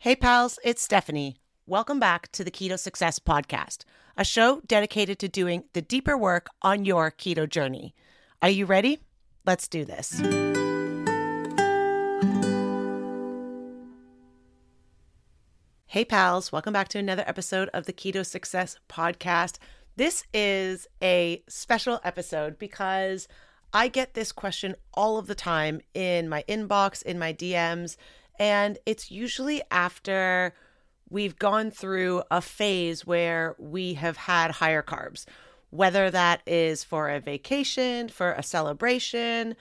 Hey, pals, it's Stephanie. Welcome back to the Keto Success Podcast, a show dedicated to doing the deeper work on your keto journey. Are you ready? Let's do this. Hey, pals, welcome back to another episode of the Keto Success Podcast. This is a special episode because I get this question all of the time in my inbox, in my DMs, and it's usually after we've gone through a phase where we have had higher carbs, whether that is for a vacation, for a celebration,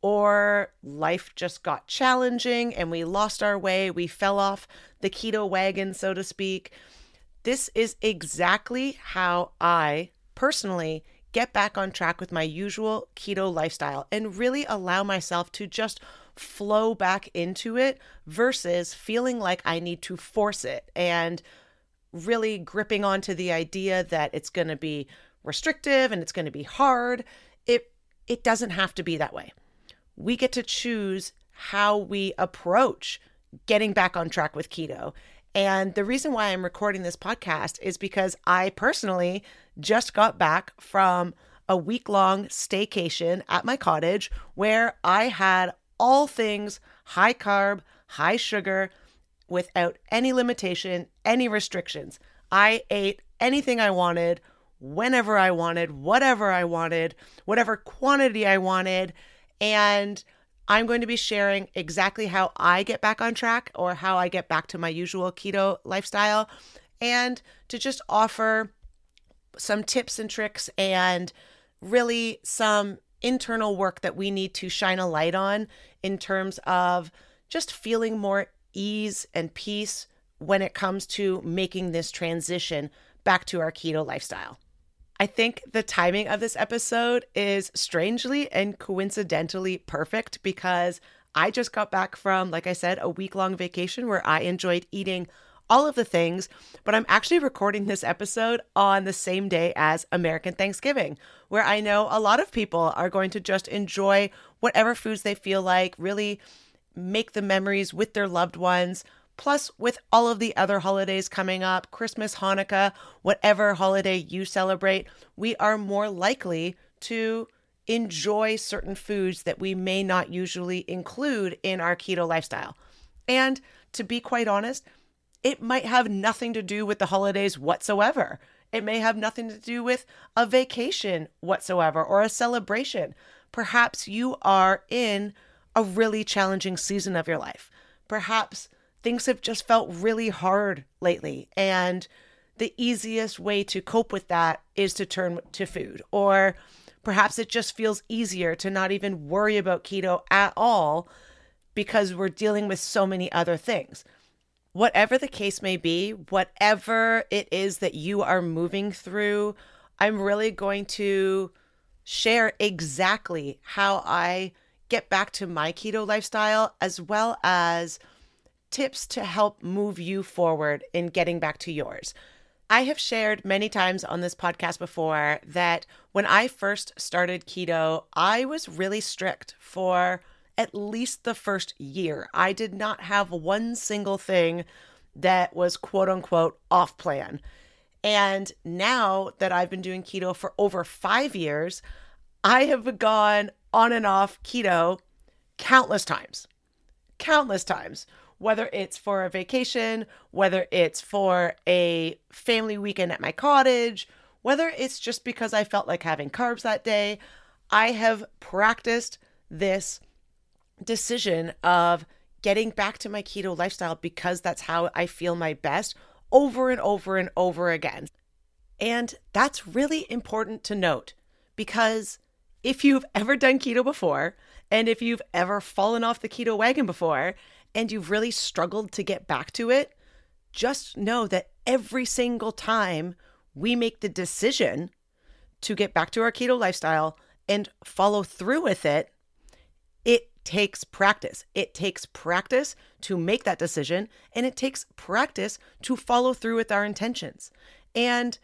or life just got challenging and we lost our way. We fell off the keto wagon, so to speak. This is exactly how I personally get back on track with my usual keto lifestyle and really allow myself to just flow back into it versus feeling like I need to force it and really gripping onto the idea that it's going to be restrictive and it's going to be hard. It it doesn't have to be that way. We get to choose how we approach getting back on track with keto. And the reason why I'm recording this podcast is because I personally just got back from a week long staycation at my cottage where I had all things high carb, high sugar, without any limitation, any restrictions. I ate anything I wanted, whenever I wanted, whatever I wanted, whatever quantity I wanted. And I'm going to be sharing exactly how I get back on track or how I get back to my usual keto lifestyle and to just offer some tips and tricks and really some internal work that we need to shine a light on in terms of just feeling more ease and peace when it comes to making this transition back to our keto lifestyle. I think the timing of this episode is strangely and coincidentally perfect because I just got back from, like I said, a week long vacation where I enjoyed eating all of the things, but I'm actually recording this episode on the same day as American Thanksgiving, where I know a lot of people are going to just enjoy whatever foods they feel like, really make the memories with their loved ones. Plus, with all of the other holidays coming up, Christmas, Hanukkah, whatever holiday you celebrate, we are more likely to enjoy certain foods that we may not usually include in our keto lifestyle. And to be quite honest, it might have nothing to do with the holidays whatsoever. It may have nothing to do with a vacation whatsoever or a celebration. Perhaps you are in a really challenging season of your life. Perhaps things have just felt really hard lately. And the easiest way to cope with that is to turn to food. Or perhaps it just feels easier to not even worry about keto at all because we're dealing with so many other things whatever the case may be, whatever it is that you are moving through, I'm really going to share exactly how I get back to my keto lifestyle as well as tips to help move you forward in getting back to yours. I have shared many times on this podcast before that when I first started keto, I was really strict for at least the first year. I did not have one single thing that was quote unquote off plan. And now that I've been doing keto for over five years, I have gone on and off keto countless times. Countless times. Whether it's for a vacation, whether it's for a family weekend at my cottage, whether it's just because I felt like having carbs that day, I have practiced this decision of getting back to my keto lifestyle because that's how I feel my best over and over and over again. And that's really important to note because if you've ever done keto before, and if you've ever fallen off the keto wagon before, and you've really struggled to get back to it, just know that every single time we make the decision to get back to our keto lifestyle and follow through with it, takes practice. It takes practice to make that decision, and it takes practice to follow through with our intentions. And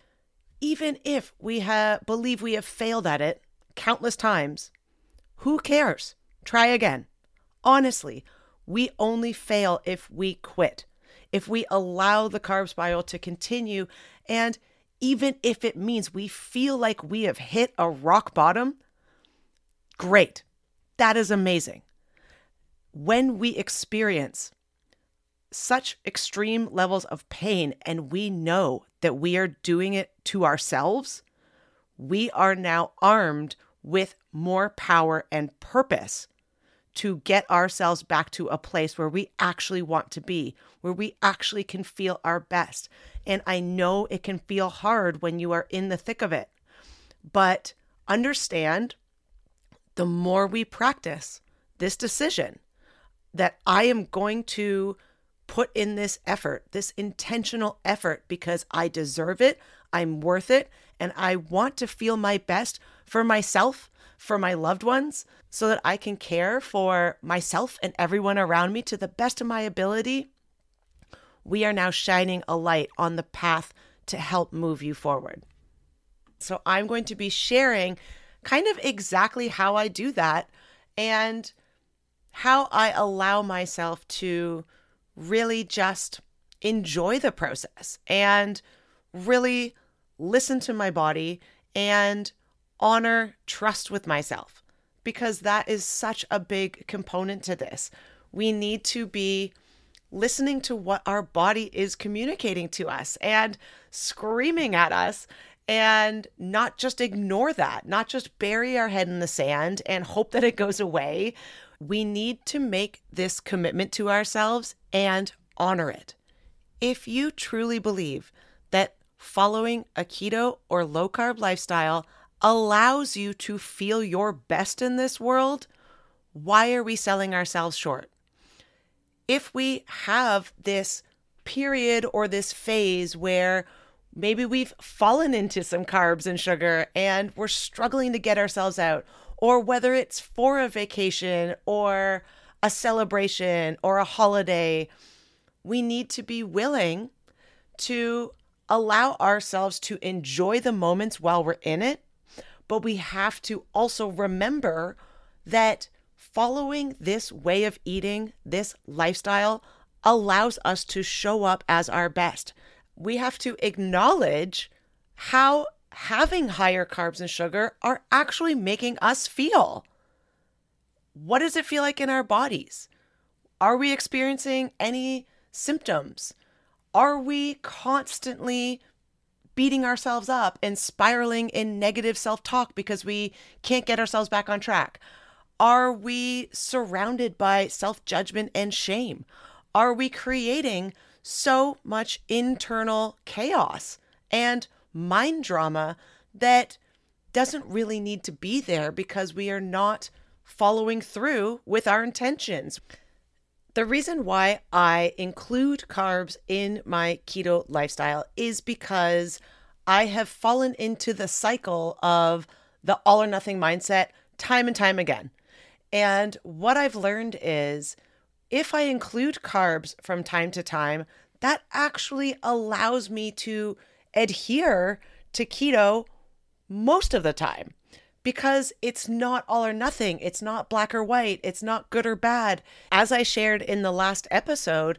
even if we have believe we have failed at it countless times, who cares? Try again. Honestly, we only fail if we quit. if we allow the carb spiral to continue, and even if it means we feel like we have hit a rock bottom, great. That is amazing. When we experience such extreme levels of pain and we know that we are doing it to ourselves, we are now armed with more power and purpose to get ourselves back to a place where we actually want to be, where we actually can feel our best. And I know it can feel hard when you are in the thick of it, but understand the more we practice this decision that I am going to put in this effort, this intentional effort, because I deserve it, I'm worth it, and I want to feel my best for myself, for my loved ones, so that I can care for myself and everyone around me to the best of my ability. We are now shining a light on the path to help move you forward. So, I'm going to be sharing kind of exactly how I do that and how I allow myself to really just enjoy the process and really listen to my body and honor trust with myself because that is such a big component to this. We need to be listening to what our body is communicating to us and screaming at us and not just ignore that, not just bury our head in the sand and hope that it goes away. We need to make this commitment to ourselves and honor it. If you truly believe that following a keto or low carb lifestyle allows you to feel your best in this world, why are we selling ourselves short? If we have this period or this phase where maybe we've fallen into some carbs and sugar and we're struggling to get ourselves out, or whether it's for a vacation or a celebration or a holiday, we need to be willing to allow ourselves to enjoy the moments while we're in it. But we have to also remember that following this way of eating, this lifestyle, allows us to show up as our best. We have to acknowledge how having higher carbs and sugar are actually making us feel. What does it feel like in our bodies? Are we experiencing any symptoms? Are we constantly beating ourselves up and spiraling in negative self talk because we can't get ourselves back on track? Are we surrounded by self judgment and shame? Are we creating so much internal chaos and mind drama that doesn't really need to be there because we are not following through with our intentions. The reason why I include carbs in my keto lifestyle is because I have fallen into the cycle of the all or nothing mindset time and time again. And what I've learned is if I include carbs from time to time, that actually allows me to adhere to keto most of the time because it's not all or nothing. It's not black or white. It's not good or bad. As I shared in the last episode,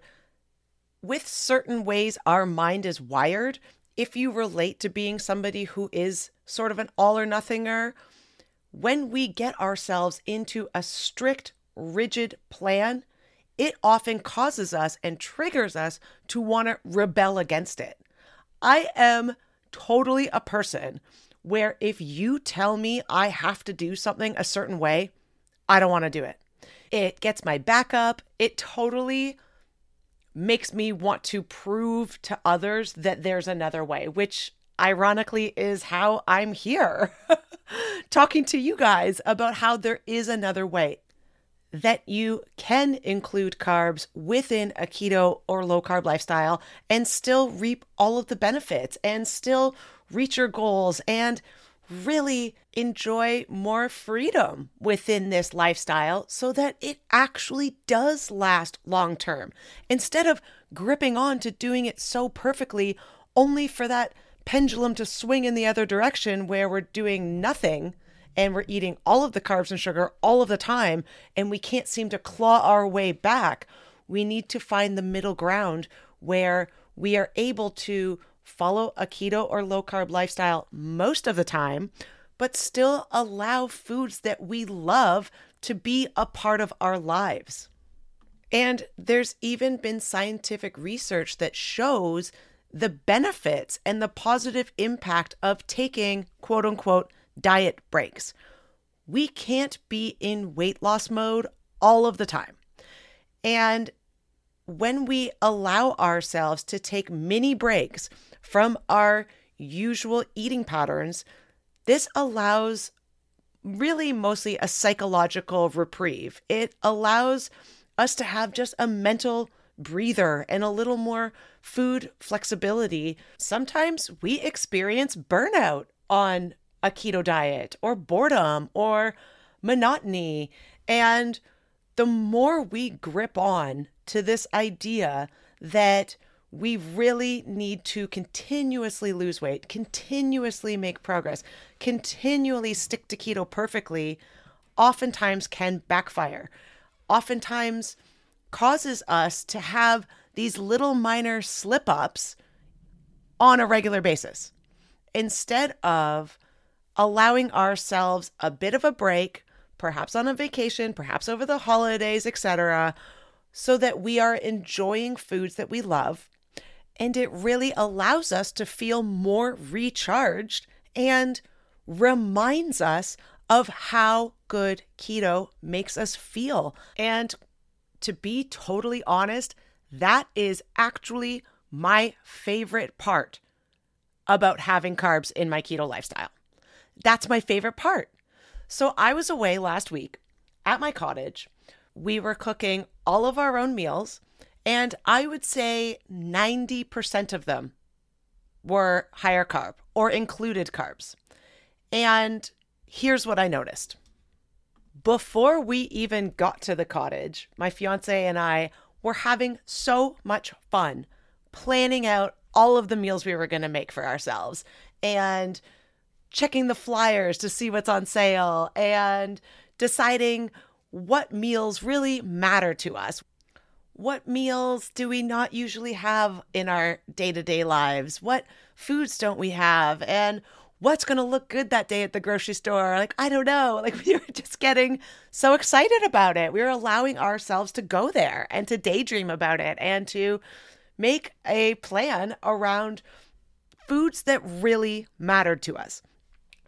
with certain ways our mind is wired, if you relate to being somebody who is sort of an all or nothinger, when we get ourselves into a strict, rigid plan, it often causes us and triggers us to want to rebel against it. I am totally a person where if you tell me I have to do something a certain way, I don't want to do it. It gets my back up. It totally makes me want to prove to others that there's another way, which ironically is how I'm here talking to you guys about how there is another way that you can include carbs within a keto or low carb lifestyle and still reap all of the benefits and still reach your goals and really enjoy more freedom within this lifestyle so that it actually does last long term instead of gripping on to doing it so perfectly only for that pendulum to swing in the other direction where we're doing nothing and we're eating all of the carbs and sugar all of the time and we can't seem to claw our way back, we need to find the middle ground where we are able to follow a keto or low carb lifestyle most of the time, but still allow foods that we love to be a part of our lives. And there's even been scientific research that shows the benefits and the positive impact of taking quote unquote diet breaks. We can't be in weight loss mode all of the time. And when we allow ourselves to take mini breaks from our usual eating patterns, this allows really mostly a psychological reprieve. It allows us to have just a mental breather and a little more food flexibility. Sometimes we experience burnout on a keto diet or boredom or monotony. And the more we grip on to this idea that we really need to continuously lose weight, continuously make progress, continually stick to keto perfectly, oftentimes can backfire. Oftentimes causes us to have these little minor slip ups on a regular basis instead of allowing ourselves a bit of a break, perhaps on a vacation, perhaps over the holidays, etc., so that we are enjoying foods that we love and it really allows us to feel more recharged and reminds us of how good keto makes us feel. And to be totally honest, that is actually my favorite part about having carbs in my keto lifestyle. That's my favorite part. So I was away last week at my cottage. We were cooking all of our own meals and I would say 90% of them were higher carb or included carbs. And here's what I noticed. Before we even got to the cottage, my fiance and I were having so much fun planning out all of the meals we were going to make for ourselves and checking the flyers to see what's on sale and deciding what meals really matter to us what meals do we not usually have in our day to day lives? What foods don't we have? And what's going to look good that day at the grocery store? Like, I don't know. Like, we were just getting so excited about it. We were allowing ourselves to go there and to daydream about it and to make a plan around foods that really mattered to us.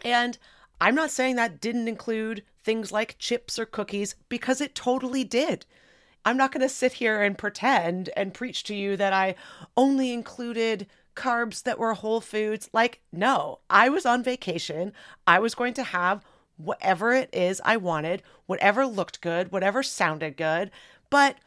And I'm not saying that didn't include things like chips or cookies because it totally did. I'm not going to sit here and pretend and preach to you that I only included carbs that were whole foods. Like, no, I was on vacation. I was going to have whatever it is I wanted, whatever looked good, whatever sounded good. But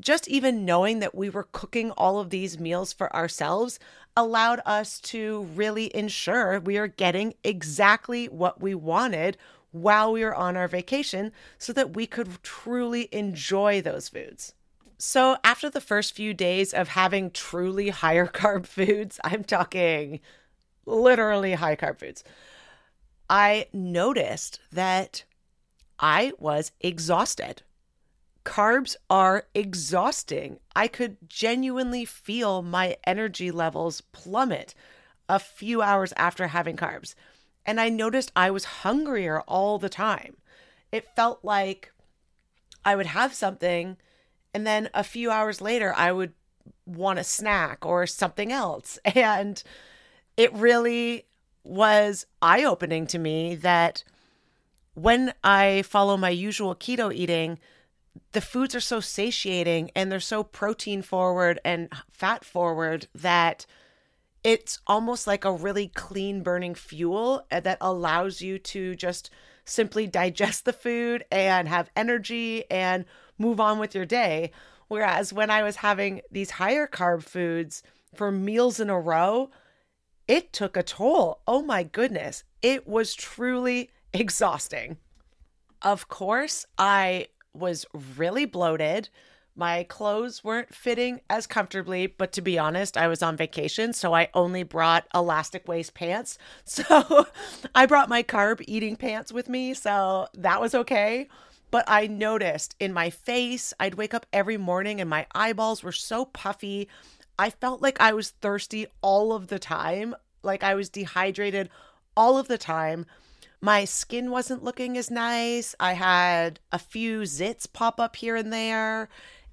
just even knowing that we were cooking all of these meals for ourselves allowed us to really ensure we are getting exactly what we wanted while we were on our vacation so that we could truly enjoy those foods. So, after the first few days of having truly higher carb foods, I'm talking literally high carb foods, I noticed that I was exhausted. Carbs are exhausting. I could genuinely feel my energy levels plummet a few hours after having carbs. And I noticed I was hungrier all the time. It felt like I would have something, and then a few hours later, I would want a snack or something else. And it really was eye opening to me that when I follow my usual keto eating, the foods are so satiating and they're so protein forward and fat forward that it's almost like a really clean burning fuel uh, that allows you to just simply digest the food and have energy and move on with your day. Whereas when I was having these higher carb foods for meals in a row, it took a toll. Oh my goodness. It was truly exhausting. Of course, I was really bloated. My clothes weren't fitting as comfortably, but to be honest, I was on vacation, so I only brought elastic waist pants. So I brought my carb eating pants with me, so that was okay. but I noticed in my face, I'd wake up every morning and my eyeballs were so puffy. I felt like I was thirsty all of the time, like I was dehydrated all of the time. My skin wasn't looking as nice. I had a few zits pop up here and there.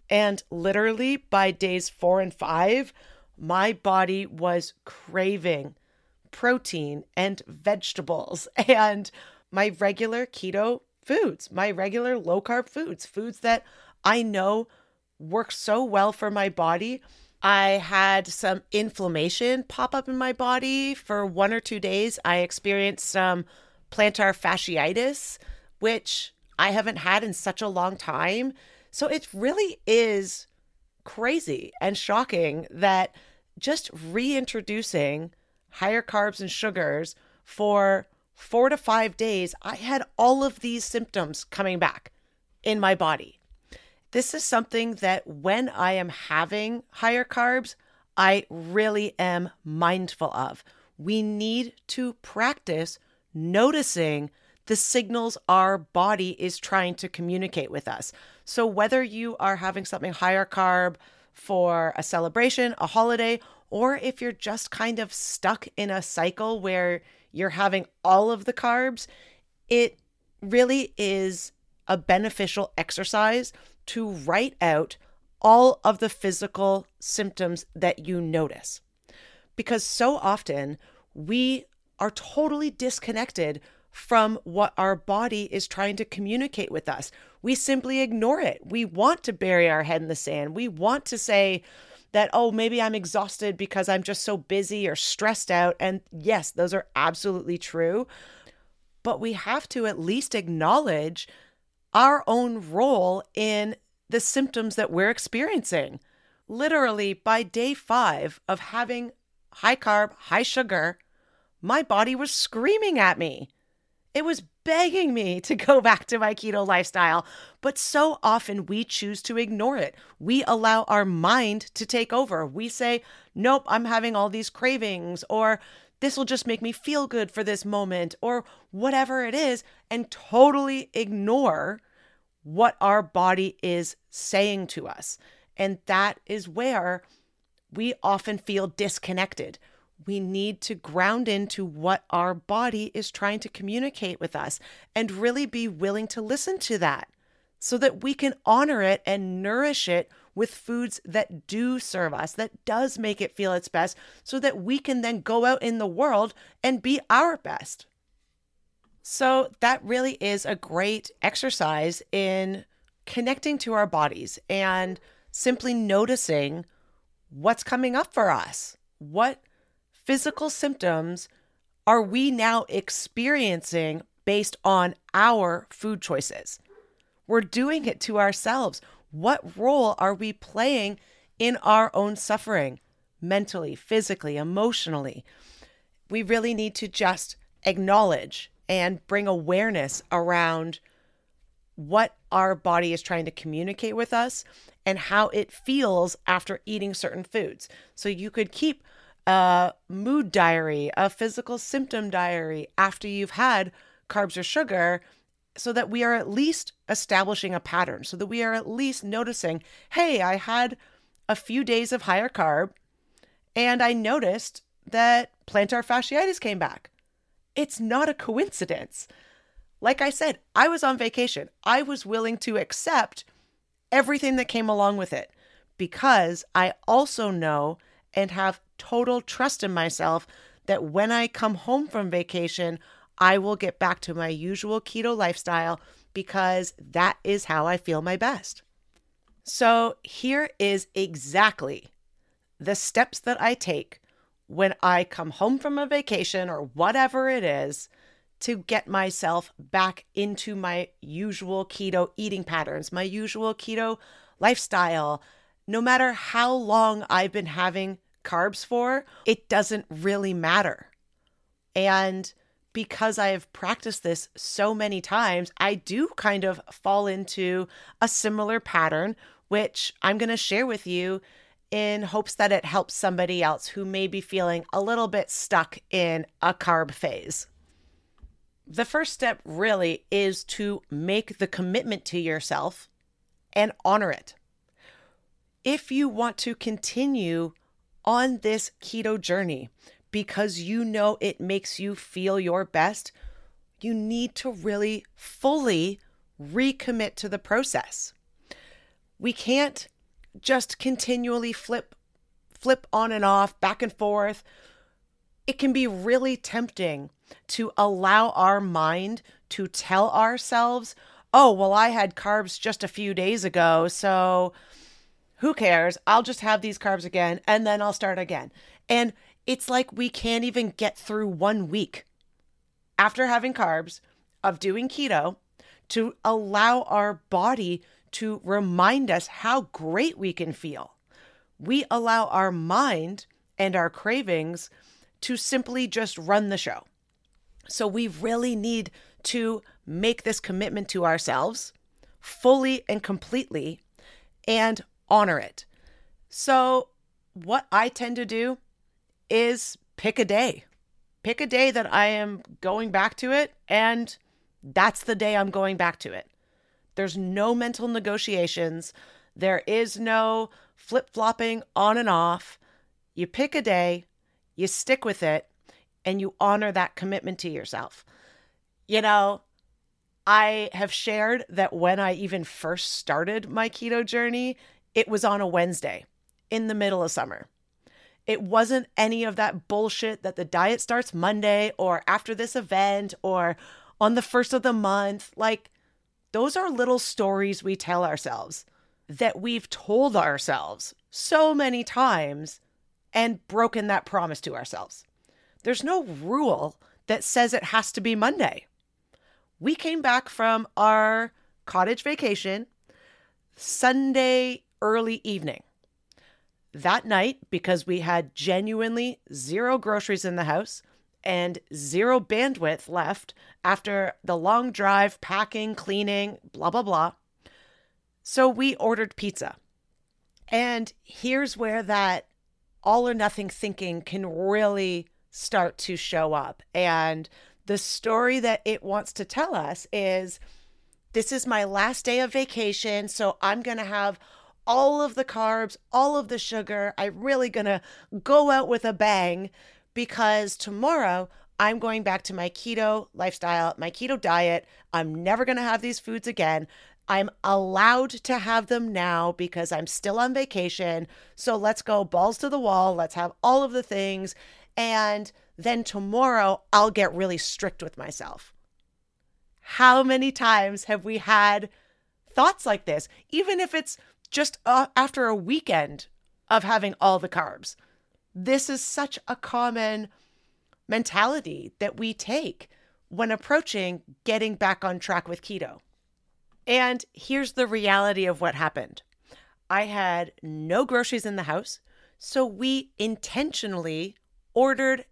And literally by days four and five, my body was craving protein and vegetables and my regular keto foods, my regular low carb foods, foods that I know work so well for my body. I had some inflammation pop up in my body for one or two days. I experienced some plantar fasciitis, which I haven't had in such a long time. So it really is crazy and shocking that just reintroducing higher carbs and sugars for four to five days, I had all of these symptoms coming back in my body. This is something that when I am having higher carbs, I really am mindful of. We need to practice noticing the signals our body is trying to communicate with us. So, whether you are having something higher carb for a celebration, a holiday, or if you're just kind of stuck in a cycle where you're having all of the carbs, it really is a beneficial exercise to write out all of the physical symptoms that you notice. Because so often we are totally disconnected from what our body is trying to communicate with us. We simply ignore it. We want to bury our head in the sand. We want to say, that, oh, maybe I'm exhausted because I'm just so busy or stressed out. And yes, those are absolutely true. But we have to at least acknowledge our own role in the symptoms that we're experiencing. Literally, by day five of having high carb, high sugar, my body was screaming at me. It was begging me to go back to my keto lifestyle, but so often we choose to ignore it. We allow our mind to take over. We say, Nope, I'm having all these cravings, or this will just make me feel good for this moment, or whatever it is, and totally ignore what our body is saying to us. And that is where we often feel disconnected we need to ground into what our body is trying to communicate with us and really be willing to listen to that so that we can honor it and nourish it with foods that do serve us, that does make it feel its best, so that we can then go out in the world and be our best. So, that really is a great exercise in connecting to our bodies and simply noticing what's coming up for us. What physical symptoms are we now experiencing based on our food choices? We're doing it to ourselves. What role are we playing in our own suffering, mentally, physically, emotionally? We really need to just acknowledge and bring awareness around what our body is trying to communicate with us and how it feels after eating certain foods. So you could keep a mood diary, a physical symptom diary after you've had carbs or sugar so that we are at least establishing a pattern, so that we are at least noticing, hey, I had a few days of higher carb and I noticed that plantar fasciitis came back. It's not a coincidence. Like I said, I was on vacation. I was willing to accept everything that came along with it because I also know and have total trust in myself that when I come home from vacation, I will get back to my usual keto lifestyle because that is how I feel my best. So, here is exactly the steps that I take when I come home from a vacation or whatever it is to get myself back into my usual keto eating patterns, my usual keto lifestyle. No matter how long I've been having carbs for, it doesn't really matter. And because I have practiced this so many times, I do kind of fall into a similar pattern, which I'm going to share with you in hopes that it helps somebody else who may be feeling a little bit stuck in a carb phase. the first step really is to make the commitment to yourself and honor it. If you want to continue on this keto journey because you know it makes you feel your best, you need to really fully recommit to the process. We can't just continually flip flip on and off, back and forth. It can be really tempting to allow our mind to tell ourselves, "Oh, well I had carbs just a few days ago, so who cares? I'll just have these carbs again and then I'll start again." And it's like we can't even get through one week after having carbs of doing keto to allow our body to remind us how great we can feel. We allow our mind and our cravings to simply just run the show. So we really need to make this commitment to ourselves fully and completely and honor it. So, what I tend to do is pick a day. Pick a day that I am going back to it, and that's the day I'm going back to it. There's no mental negotiations. There is no flip flopping on and off. You pick a day, you stick with it, and you honor that commitment to yourself. You know, I have shared that when I even first started my keto journey, it was on a Wednesday in the middle of summer. It wasn't any of that bullshit that the diet starts Monday or after this event or on the first of the month. Like, those are little stories we tell ourselves that we've told ourselves so many times and broken that promise to ourselves. There's no rule that says it has to be Monday. We came back from our cottage vacation Sunday early evening. That night, because we had genuinely zero groceries in the house, and zero bandwidth left after the long drive, packing, cleaning, blah, blah, blah. So we ordered pizza. And here's where that all or nothing thinking can really start to show up. And the story that it wants to tell us is this is my last day of vacation. So I'm going to have all of the carbs, all of the sugar. I'm really going to go out with a bang because tomorrow I'm going back to my keto lifestyle, my keto diet. I'm never going to have these foods again. I'm allowed to have them now because I'm still on vacation. So let's go balls to the wall. Let's have all of the things. And then tomorrow I'll get really strict with myself. How many times have we had thoughts like this, even if it's just uh, after a weekend of having all the carbs? This is such a common mentality that we take when approaching getting back on track with keto. And here's the reality of what happened I had no groceries in the house, so we intentionally ordered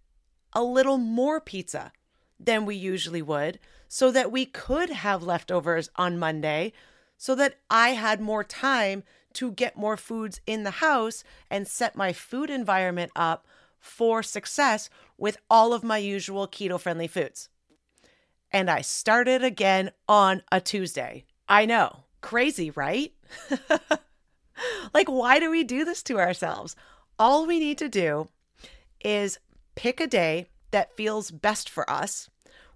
a little more pizza than we usually would so that we could have leftovers on Monday so that I had more time to get more foods in the house and set my food environment up for success with all of my usual keto friendly foods. And I started again on a Tuesday. I know, crazy, right? like, why do we do this to ourselves? All we need to do is pick a day that feels best for us,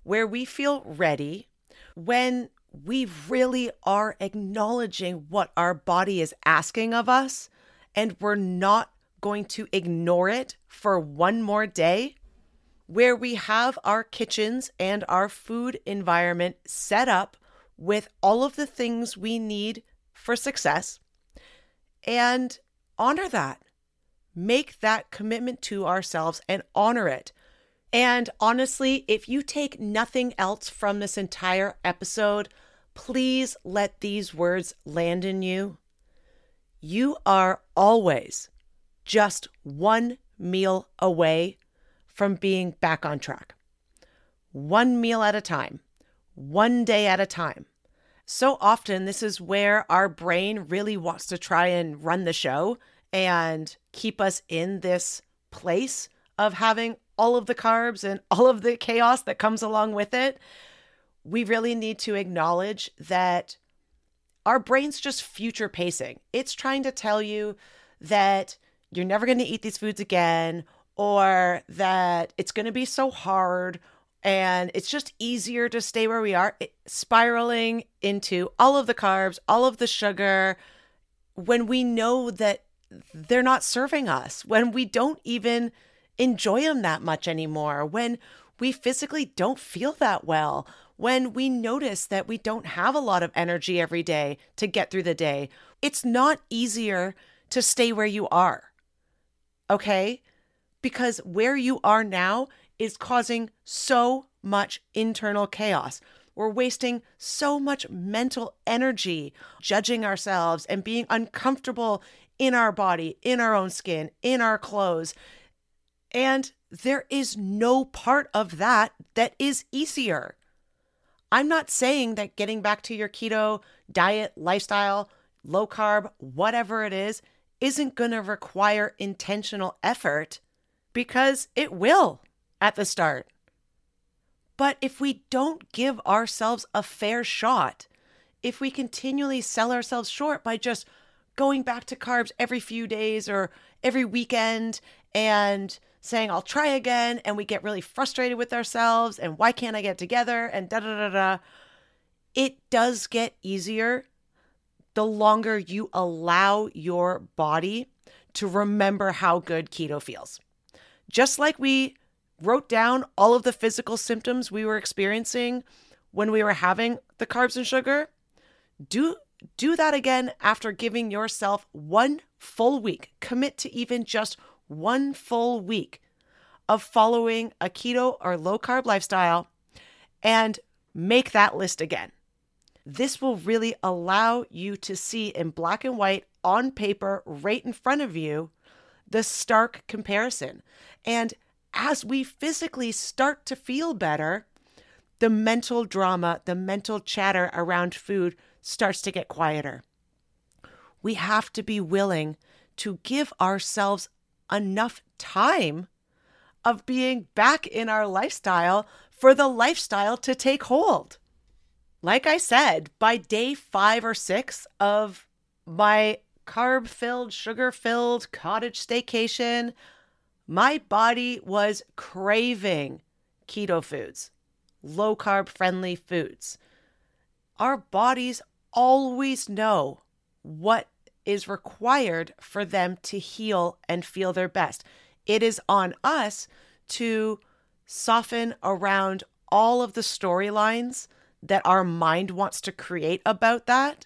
where we feel ready, when we really are acknowledging what our body is asking of us, and we're not going to ignore it for one more day, where we have our kitchens and our food environment set up with all of the things we need for success, and honor that. Make that commitment to ourselves and honor it. And honestly, if you take nothing else from this entire episode, please let these words land in you. You are always just one meal away from being back on track. One meal at a time, one day at a time. So often, this is where our brain really wants to try and run the show and keep us in this place of having all of the carbs and all of the chaos that comes along with it. we really need to acknowledge that our brain's just future pacing. It's trying to tell you that you're never going to eat these foods again or that it's going to be so hard and it's just easier to stay where we are, it, spiraling into all of the carbs, all of the sugar when we know that they're not serving us, when we don't even enjoy them that much anymore, when we physically don't feel that well, when we notice that we don't have a lot of energy every day to get through the day. It's not easier to stay where you are. Okay? Because where you are now is causing so much internal chaos. We're wasting so much mental energy judging ourselves and being uncomfortable in our body, in our own skin, in our clothes. And there is no part of that that is easier. I'm not saying that getting back to your keto diet, lifestyle, low carb, whatever it is, isn't going to require intentional effort because it will at the start. But if we don't give ourselves a fair shot, if we continually sell ourselves short by just going back to carbs every few days or every weekend and saying, I'll try again, and we get really frustrated with ourselves and why can't I get together and da da da da. It does get easier the longer you allow your body to remember how good keto feels. Just like we wrote down all of the physical symptoms we were experiencing when we were having the carbs and sugar, do do that again after giving yourself one full week. Commit to even just one full week of following a keto or low carb lifestyle and make that list again. This will really allow you to see in black and white on paper right in front of you the stark comparison. And as we physically start to feel better, the mental drama, the mental chatter around food starts to get quieter. We have to be willing to give ourselves enough time of being back in our lifestyle for the lifestyle to take hold. Like I said, by day five or six of my carb filled, sugar filled cottage staycation, my body was craving keto foods, low carb friendly foods. Our bodies always know what is required for them to heal and feel their best. It is on us to soften around all of the storylines that our mind wants to create about that.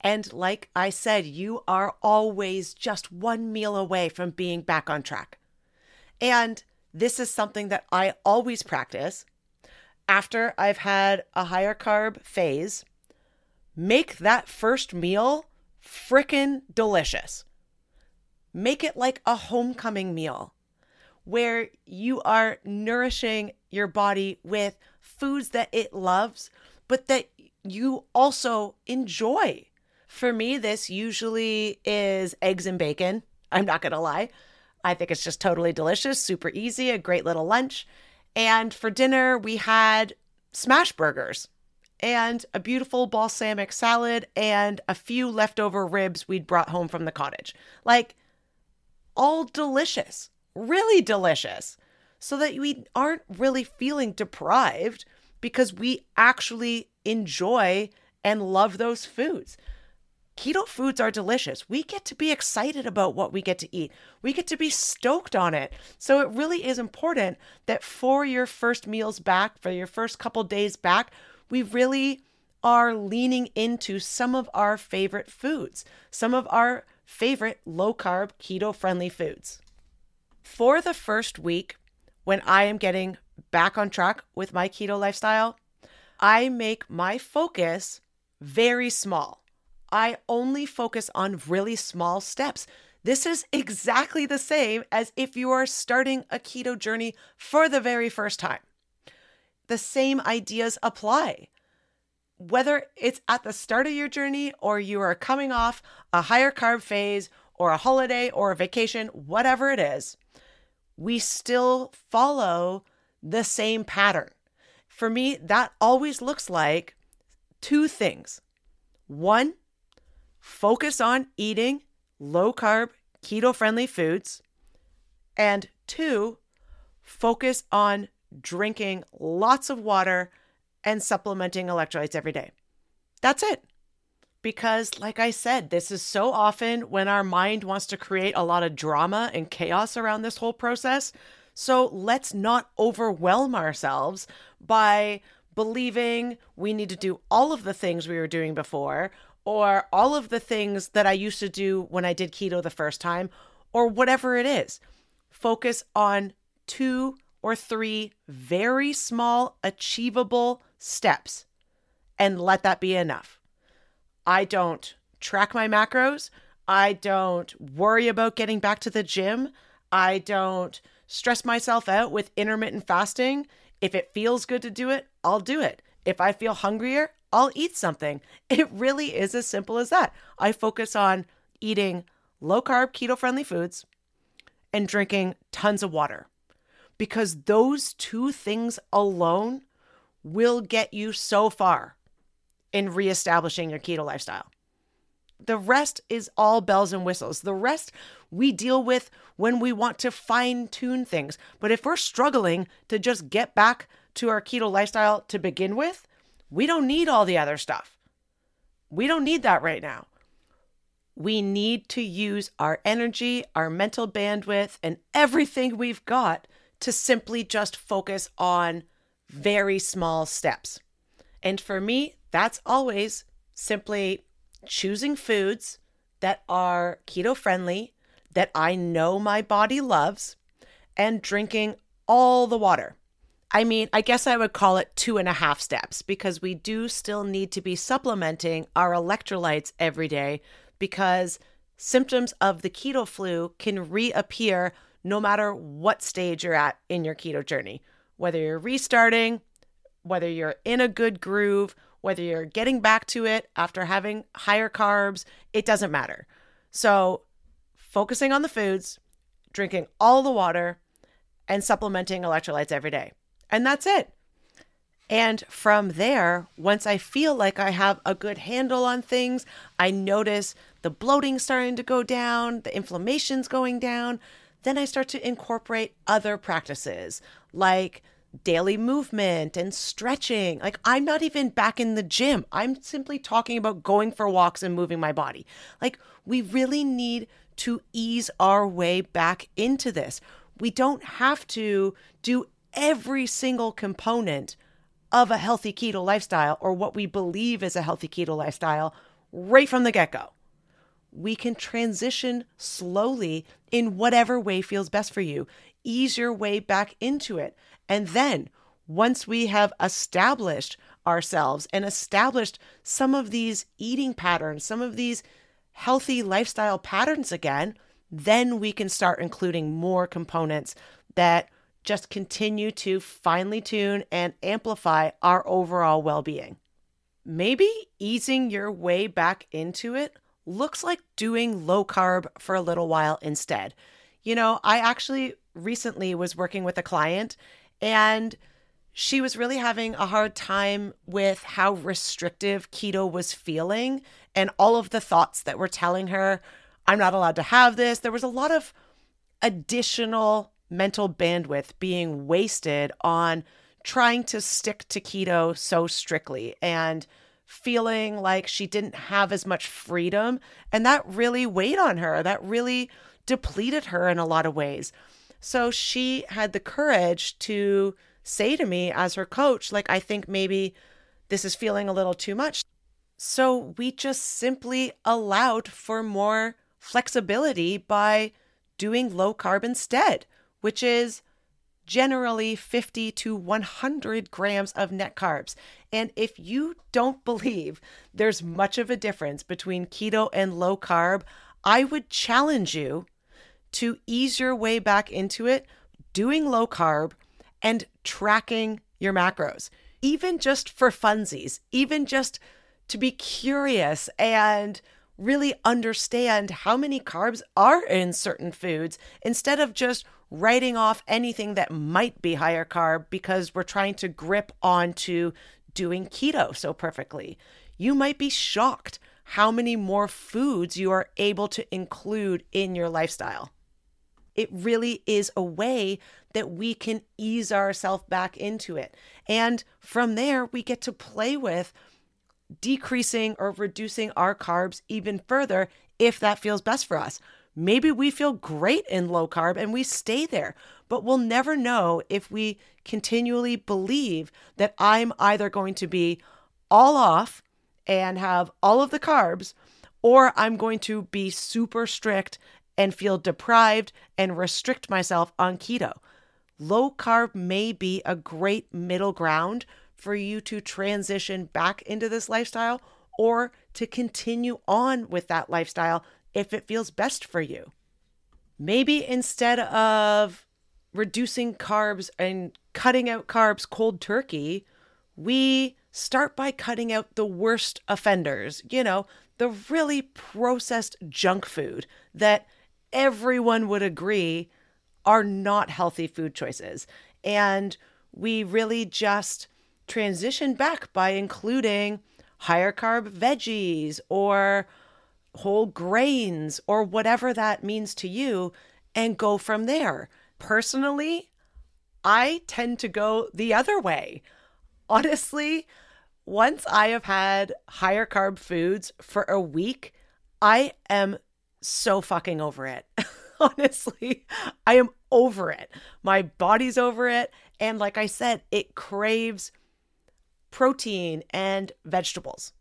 And like I said, you are always just one meal away from being back on track. And this is something that I always practice after I've had a higher carb phase. Make that first meal frickin' delicious. Make it like a homecoming meal where you are nourishing your body with foods that it loves, but that you also enjoy. For me, this usually is eggs and bacon. I'm not going to lie. I think it's just totally delicious, super easy, a great little lunch. And for dinner, we had smash burgers and a beautiful balsamic salad and a few leftover ribs we'd brought home from the cottage. Like, all delicious, really delicious, so that we aren't really feeling deprived because we actually enjoy and love those foods keto foods are delicious. We get to be excited about what we get to eat. We get to be stoked on it. So it really is important that for your first meals back, for your first couple days back, we really are leaning into some of our favorite foods, some of our favorite low carb, keto friendly foods. For the first week, when I am getting back on track with my keto lifestyle, I make my focus very small. I only focus on really small steps. This is exactly the same as if you are starting a keto journey for the very first time. The same ideas apply. Whether it's at the start of your journey or you are coming off a higher carb phase or a holiday or a vacation, whatever it is, we still follow the same pattern. for me, that always looks like two things. One, focus on eating low carb, keto friendly foods. And two, focus on drinking lots of water and supplementing electrolytes every day. That's it. Because, like I said, this is so often when our mind wants to create a lot of drama and chaos around this whole process. So let's not overwhelm ourselves by believing we need to do all of the things we were doing before or all of the things that I used to do when I did keto the first time or whatever it is. Focus on two or three very small, achievable steps and let that be enough. I don't track my macros. I don't worry about getting back to the gym. I don't stress myself out with intermittent fasting. If it feels good to do it, I'll do it. If I feel hungrier, I'll eat something. It really is as simple as that. I focus on eating low carb, keto friendly foods and drinking tons of water because those two things alone will get you so far in reestablishing your keto lifestyle. The rest is all bells and whistles. The rest we deal with when we want to fine tune things. But if we're struggling to just get back to our keto lifestyle to begin with, we don't need all the other stuff. We don't need that right now. We need to use our energy, our mental bandwidth, and everything we've got to simply just focus on very small steps. And for me, that's always simply choosing foods that are keto friendly, that I know my body loves, and drinking all the water. I mean, I guess I would call it two and a half steps because we do still need to be supplementing our electrolytes every day because symptoms of the keto flu can reappear no matter what stage you're at in your keto journey, whether you're restarting, whether you're in a good groove, whether you're getting back to it after having higher carbs, it doesn't matter. So, focusing on the foods, drinking all the water, and supplementing electrolytes every day. And that's it. And from there, once I feel like I have a good handle on things, I notice the bloating starting to go down, the inflammation's going down, then I start to incorporate other practices like daily movement and stretching. Like, I'm not even back in the gym. I'm simply talking about going for walks and moving my body. Like, we really need to ease our way back into this. We don't have to do every single component of a healthy keto lifestyle or what we believe is a healthy keto lifestyle right from the get go we can transition slowly in whatever way feels best for you. Ease your way back into it. And then once we have established ourselves and established some of these eating patterns, some of these healthy lifestyle patterns again, then we can start including more components that just continue to finely tune and amplify our overall well being. Maybe easing your way back into it looks like doing low carb for a little while instead. You know, I actually recently was working with a client and she was really having a hard time with how restrictive keto was feeling and all of the thoughts that were telling her, I'm not allowed to have this. There was a lot of additional mental bandwidth being wasted on trying to stick to keto so strictly. And feeling like she didn't have as much freedom. And that really weighed on her. That really depleted her in a lot of ways. So she had the courage to say to me as her coach, like, I think maybe this is feeling a little too much. So we just simply allowed for more flexibility by doing low carb instead, which is generally 50 to 100 grams of net carbs. And if you don't believe there's much of a difference between keto and low carb, I would challenge you to ease your way back into it, doing low carb and tracking your macros, even just for funsies, even just to be curious and really understand how many carbs are in certain foods instead of just writing off anything that might be higher carb because we're trying to grip onto doing keto so perfectly. You might be shocked how many more foods you are able to include in your lifestyle. It really is a way that we can ease ourselves back into it. And from there, we get to play with decreasing or reducing our carbs even further if that feels best for us. Maybe we feel great in low carb and we stay there, but we'll never know if we continually believe that I'm either going to be all off and have all of the carbs, or I'm going to be super strict and feel deprived and restrict myself on keto. Low carb may be a great middle ground for you to transition back into this lifestyle or to continue on with that lifestyle if it feels best for you. Maybe instead of reducing carbs and cutting out carbs cold turkey, we start by cutting out the worst offenders, you know, the really processed junk food that everyone would agree are not healthy food choices. And we really just transition back by including higher carb veggies or whole grains or whatever that means to you and go from there. Personally, I tend to go the other way. Honestly, once I have had higher carb foods for a week, I am so fucking over it. Honestly, I am over it. My body's over it. And like I said, it craves protein and vegetables.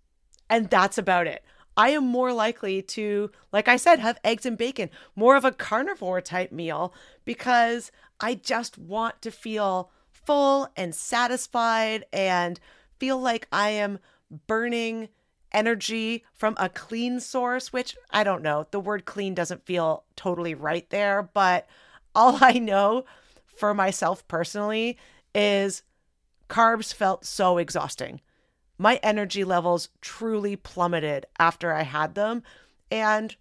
And that's about it. I am more likely to, like I said, have eggs and bacon, more of a carnivore type meal because I just want to feel full and satisfied and feel like I am burning energy from a clean source, which I don't know. The word clean doesn't feel totally right there, but all I know for myself personally is carbs felt so exhausting. My energy levels truly plummeted after I had them. And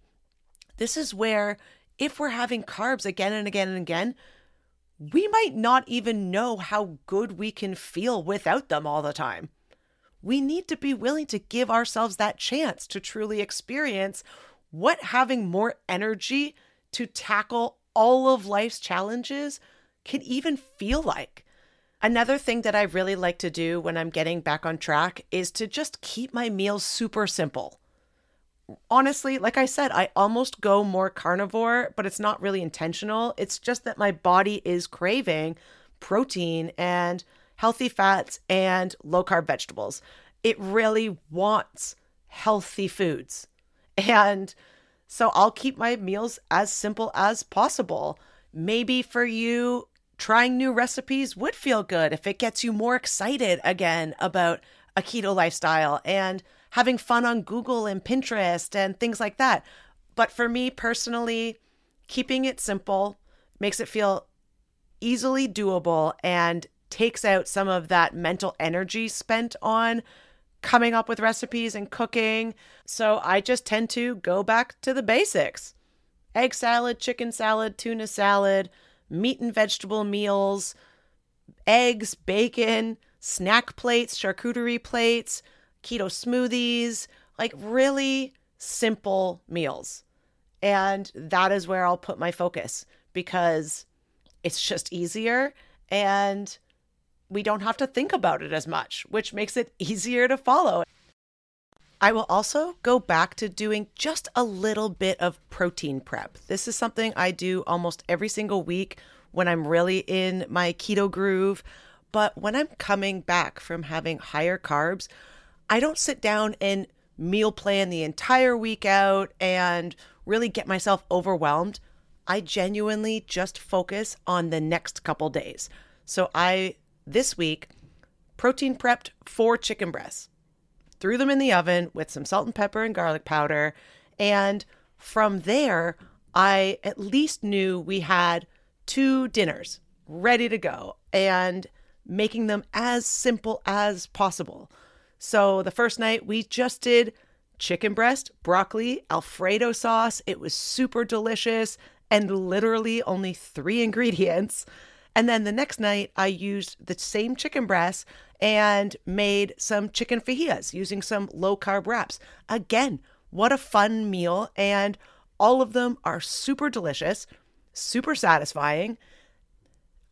this is where, if we're having carbs again and again and again, we might not even know how good we can feel without them all the time we need to be willing to give ourselves that chance to truly experience what having more energy to tackle all of life's challenges can even feel like. Another thing that I really like to do when I'm getting back on track is to just keep my meals super simple. Honestly, like I said, I almost go more carnivore, but it's not really intentional. It's just that my body is craving protein and healthy fats, and low carb vegetables. It really wants healthy foods. And so I'll keep my meals as simple as possible. Maybe for you, trying new recipes would feel good if it gets you more excited again about a keto lifestyle and having fun on Google and Pinterest and things like that. But for me personally, keeping it simple makes it feel easily doable and takes out some of that mental energy spent on coming up with recipes and cooking. So I just tend to go back to the basics egg salad, chicken salad, tuna salad, meat and vegetable meals, eggs, bacon, snack plates, charcuterie plates, keto smoothies, like really simple meals. And that is where I'll put my focus because it's just easier and we don't have to think about it as much, which makes it easier to follow. I will also go back to doing just a little bit of protein prep. This is something I do almost every single week when I'm really in my keto groove. But when I'm coming back from having higher carbs, I don't sit down and meal plan the entire week out and really get myself overwhelmed. I genuinely just focus on the next couple days. So I this week protein prepped four chicken breasts, threw them in the oven with some salt and pepper and garlic powder. And from there, I at least knew we had two dinners ready to go and making them as simple as possible. So the first night we just did chicken breast, broccoli, Alfredo sauce. It was super delicious and literally only three ingredients. And then the next night, I used the same chicken breast and made some chicken fajitas using some low carb wraps. Again, what a fun meal. And all of them are super delicious, super satisfying.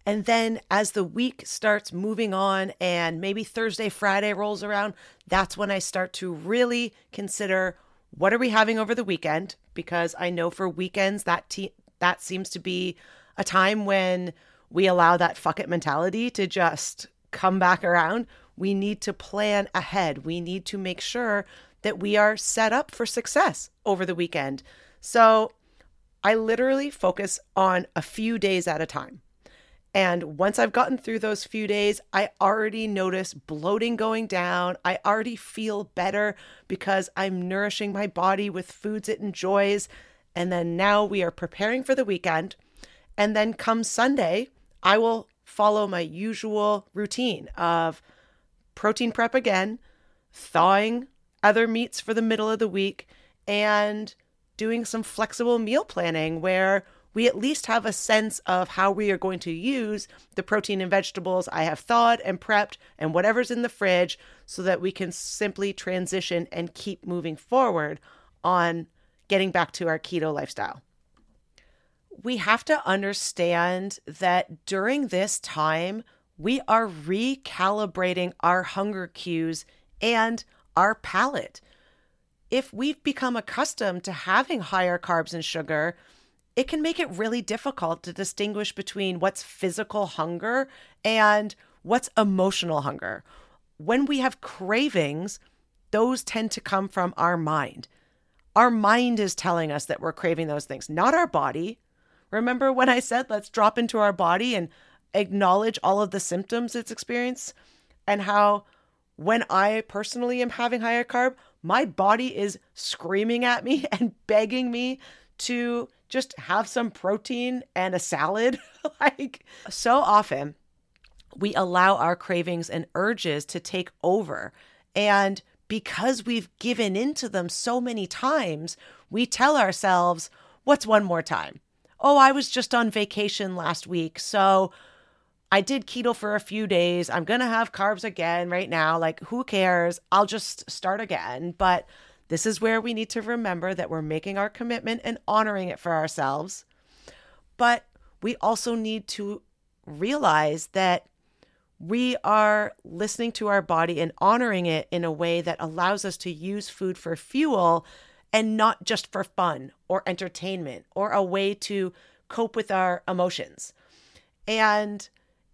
And then as the week starts moving on and maybe Thursday, Friday rolls around, that's when I start to really consider what are we having over the weekend? Because I know for weekends that te- that seems to be a time when we allow that fuck it mentality to just come back around. We need to plan ahead. We need to make sure that we are set up for success over the weekend. So I literally focus on a few days at a time. And once I've gotten through those few days, I already notice bloating going down. I already feel better because I'm nourishing my body with foods it enjoys. And then now we are preparing for the weekend. And then come Sunday, I will follow my usual routine of protein prep again, thawing other meats for the middle of the week, and doing some flexible meal planning where we at least have a sense of how we are going to use the protein and vegetables I have thawed and prepped and whatever's in the fridge so that we can simply transition and keep moving forward on getting back to our keto lifestyle. We have to understand that during this time, we are recalibrating our hunger cues and our palate. If we've become accustomed to having higher carbs and sugar, it can make it really difficult to distinguish between what's physical hunger and what's emotional hunger. When we have cravings, those tend to come from our mind. Our mind is telling us that we're craving those things, not our body. Remember when I said let's drop into our body and acknowledge all of the symptoms it's experienced and how when I personally am having higher carb, my body is screaming at me and begging me to just have some protein and a salad. like so often, we allow our cravings and urges to take over. And because we've given into them so many times, we tell ourselves, What's one more time? Oh, I was just on vacation last week. So I did keto for a few days. I'm going to have carbs again right now. Like, who cares? I'll just start again. But this is where we need to remember that we're making our commitment and honoring it for ourselves. But we also need to realize that we are listening to our body and honoring it in a way that allows us to use food for fuel and not just for fun or entertainment or a way to cope with our emotions. And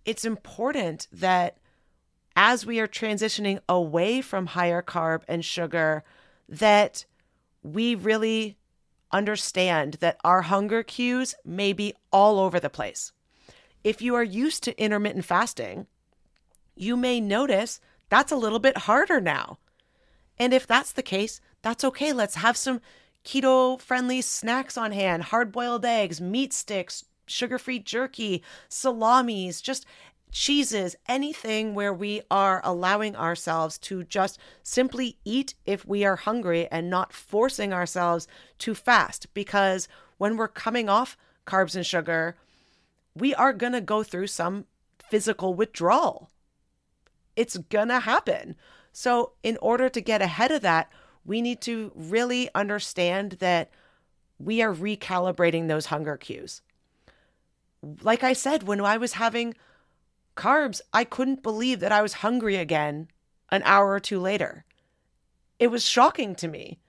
it's important that as we are transitioning away from higher carb and sugar, that we really understand that our hunger cues may be all over the place. If you are used to intermittent fasting, you may notice that's a little bit harder now. And if that's the case, that's okay. Let's have some keto friendly snacks on hand hard boiled eggs, meat sticks, sugar free jerky, salamis, just cheeses, anything where we are allowing ourselves to just simply eat if we are hungry and not forcing ourselves to fast. Because when we're coming off carbs and sugar, we are going to go through some physical withdrawal. It's going to happen. So, in order to get ahead of that, we need to really understand that we are recalibrating those hunger cues. Like I said, when I was having carbs, I couldn't believe that I was hungry again an hour or two later. It was shocking to me.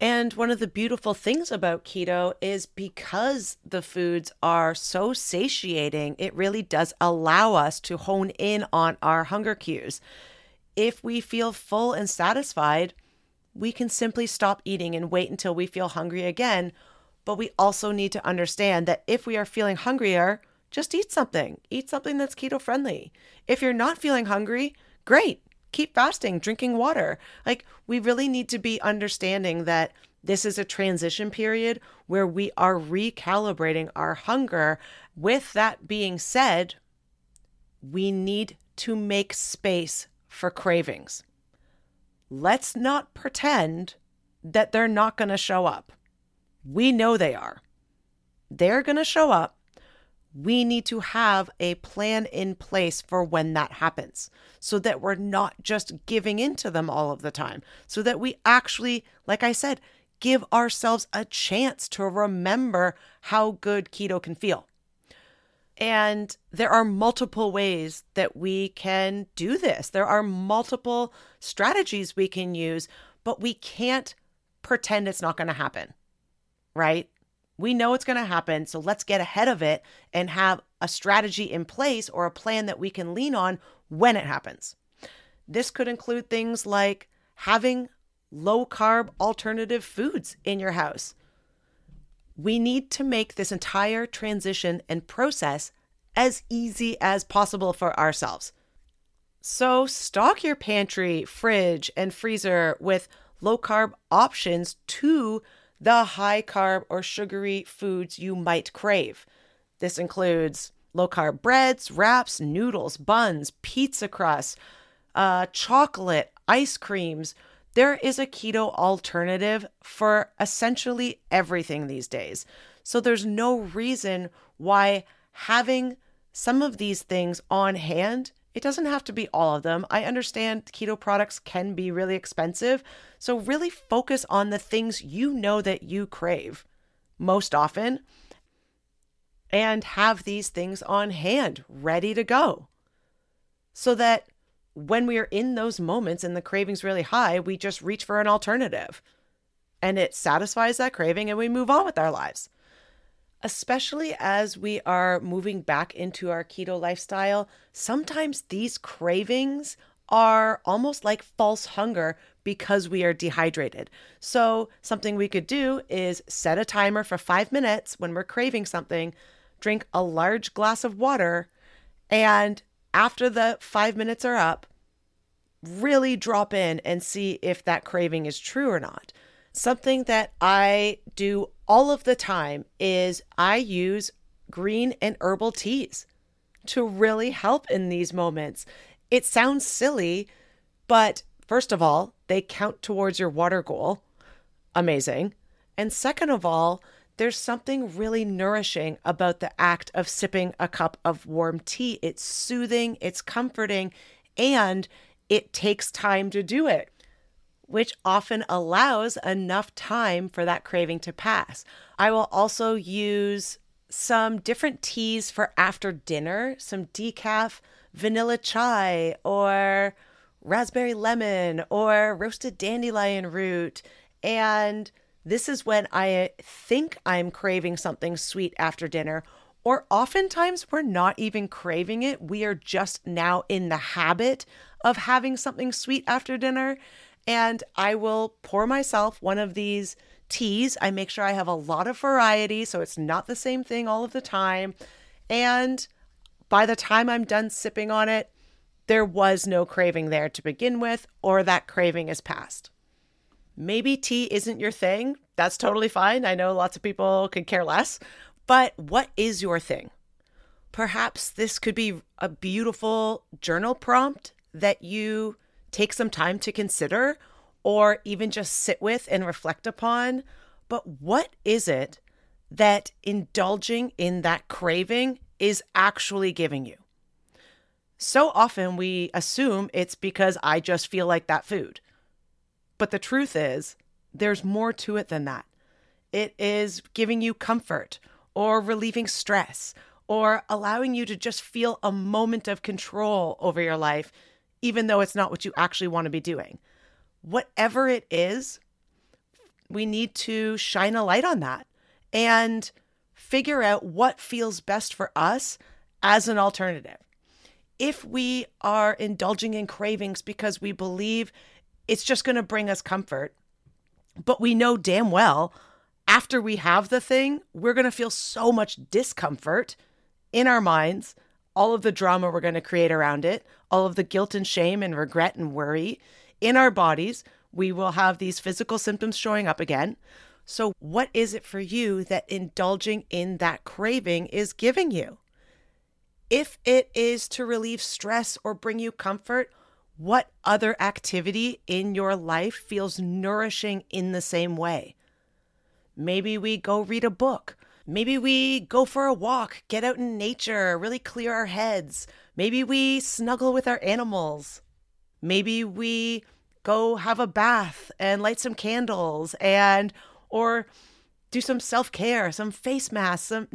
And one of the beautiful things about keto is because the foods are so satiating, it really does allow us to hone in on our hunger cues. If we feel full and satisfied, we can simply stop eating and wait until we feel hungry again. But we also need to understand that if we are feeling hungrier, just eat something. Eat something that's keto friendly. If you're not feeling hungry, great. Keep fasting, drinking water. Like, we really need to be understanding that this is a transition period where we are recalibrating our hunger. With that being said, we need to make space for cravings. Let's not pretend that they're not going to show up. We know they are. They're going to show up. We need to have a plan in place for when that happens so that we're not just giving into them all of the time, so that we actually, like I said, give ourselves a chance to remember how good keto can feel. And there are multiple ways that we can do this. There are multiple strategies we can use, but we can't pretend it's not going to happen, right? We know it's going to happen. So let's get ahead of it and have a strategy in place or a plan that we can lean on when it happens. This could include things like having low carb alternative foods in your house. We need to make this entire transition and process as easy as possible for ourselves. So, stock your pantry, fridge, and freezer with low carb options to the high carb or sugary foods you might crave. This includes low carb breads, wraps, noodles, buns, pizza crusts, uh, chocolate, ice creams, there is a keto alternative for essentially everything these days. So there's no reason why having some of these things on hand, it doesn't have to be all of them. I understand keto products can be really expensive. So really focus on the things you know that you crave most often and have these things on hand ready to go so that when we are in those moments and the craving's really high, we just reach for an alternative and it satisfies that craving and we move on with our lives. Especially as we are moving back into our keto lifestyle, sometimes these cravings are almost like false hunger because we are dehydrated. So, something we could do is set a timer for five minutes when we're craving something, drink a large glass of water, and after the five minutes are up, really drop in and see if that craving is true or not. Something that I do all of the time is I use green and herbal teas to really help in these moments. It sounds silly, but first of all, they count towards your water goal. Amazing. And second of all, there's something really nourishing about the act of sipping a cup of warm tea. It's soothing, it's comforting, and it takes time to do it, which often allows enough time for that craving to pass. I will also use some different teas for after dinner, some decaf vanilla chai or raspberry lemon or roasted dandelion root. And this is when I uh, think I'm craving something sweet after dinner, or oftentimes we're not even craving it. We are just now in the habit of having something sweet after dinner. And I will pour myself one of these teas. I make sure I have a lot of variety so it's not the same thing all of the time. And by the time I'm done sipping on it, there was no craving there to begin with, or that craving is past. Maybe tea isn't your thing. That's totally fine. I know lots of people could care less. But what is your thing? Perhaps this could be a beautiful journal prompt that you take some time to consider or even just sit with and reflect upon. But what is it that indulging in that craving is actually giving you? So often we assume it's because I just feel like that food. But the truth is, there's more to it than that. It is giving you comfort or relieving stress or allowing you to just feel a moment of control over your life, even though it's not what you actually want to be doing. Whatever it is, we need to shine a light on that and figure out what feels best for us as an alternative. If we are indulging in cravings because we believe it's just going to bring us comfort. But we know damn well after we have the thing, we're going to feel so much discomfort in our minds, all of the drama we're going to create around it, all of the guilt and shame and regret and worry in our bodies. We will have these physical symptoms showing up again. So, what is it for you that indulging in that craving is giving you? If it is to relieve stress or bring you comfort, What other activity in your life feels nourishing in the same way? Maybe we go read a book. Maybe we go for a walk, get out in nature, really clear our heads. Maybe we snuggle with our animals. Maybe we go have a bath and light some candles and or do some self-care, some face masks, some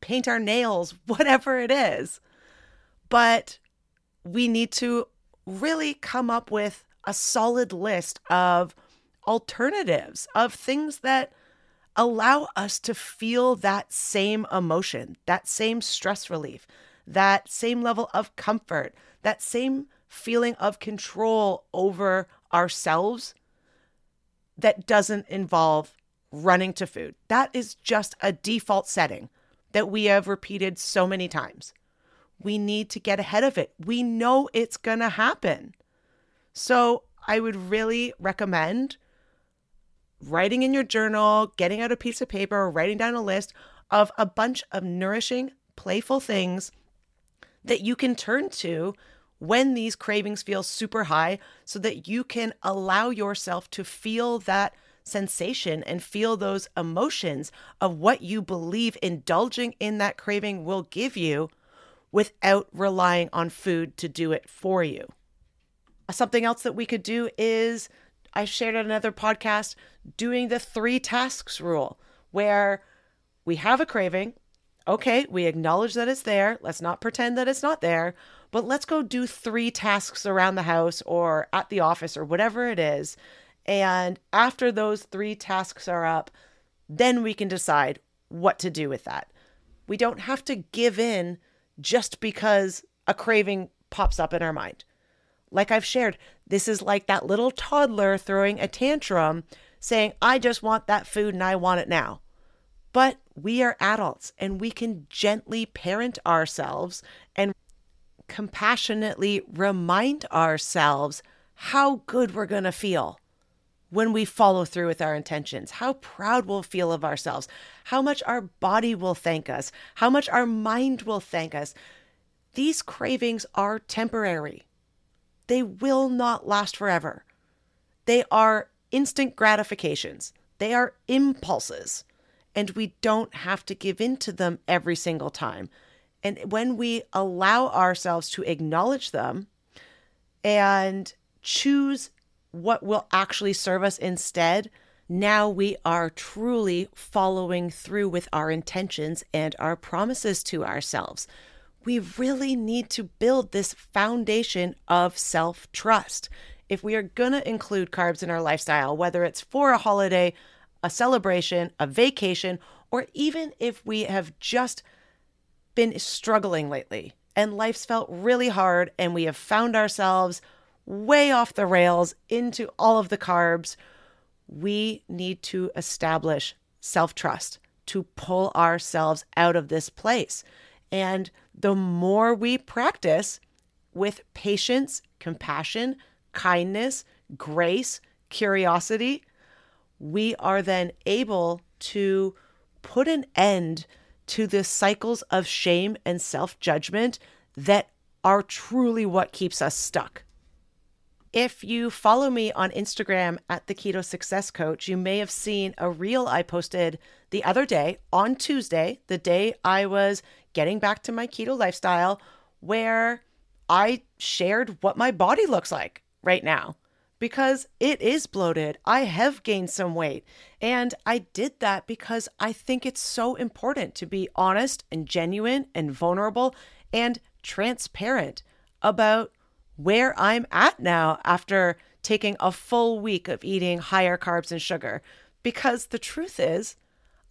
paint our nails, whatever it is. But we need to really come up with a solid list of alternatives of things that allow us to feel that same emotion, that same stress relief, that same level of comfort, that same feeling of control over ourselves that doesn't involve running to food. That is just a default setting that we have repeated so many times. We need to get ahead of it. We know it's going to happen. So, I would really recommend writing in your journal, getting out a piece of paper, writing down a list of a bunch of nourishing, playful things that you can turn to when these cravings feel super high so that you can allow yourself to feel that sensation and feel those emotions of what you believe indulging in that craving will give you without relying on food to do it for you. Uh, something else that we could do is I shared on another podcast doing the three tasks rule, where we have a craving. Okay, we acknowledge that it's there. Let's not pretend that it's not there, but let's go do three tasks around the house or at the office or whatever it is. And after those three tasks are up, then we can decide what to do with that. We don't have to give in just because a craving pops up in our mind. Like I've shared, this is like that little toddler throwing a tantrum saying, I just want that food and I want it now. But we are adults and we can gently parent ourselves and compassionately remind ourselves how good we're going to feel when we follow through with our intentions, how proud we'll feel of ourselves, how much our body will thank us, how much our mind will thank us. These cravings are temporary, they will not last forever. They are instant gratifications, they are impulses, and we don't have to give in to them every single time. And when we allow ourselves to acknowledge them and choose what will actually serve us instead, now we are truly following through with our intentions and our promises to ourselves. We really need to build this foundation of self trust. If we are going to include carbs in our lifestyle, whether it's for a holiday, a celebration, a vacation, or even if we have just been struggling lately and life's felt really hard and we have found ourselves way off the rails into all of the carbs, we need to establish self trust to pull ourselves out of this place. And the more we practice with patience, compassion, kindness, grace, curiosity, we are then able to put an end to the cycles of shame and self judgment that are truly what keeps us stuck. If you follow me on Instagram at the Keto Success Coach, you may have seen a reel I posted the other day on Tuesday, the day I was getting back to my keto lifestyle, where I shared what my body looks like right now because it is bloated. I have gained some weight. And I did that because I think it's so important to be honest and genuine and vulnerable and transparent about where I'm at now after taking a full week of eating higher carbs and sugar. Because the truth is,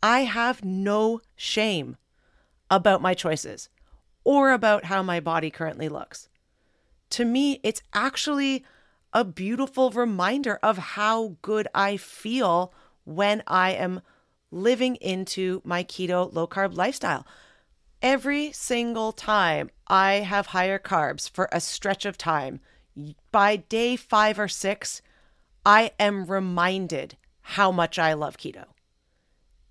I have no shame about my choices or about how my body currently looks. To me, it's actually a beautiful reminder of how good I feel when I am living into my keto low carb lifestyle. Every single time I have higher carbs for a stretch of time, by day five or six, I am reminded how much I love keto.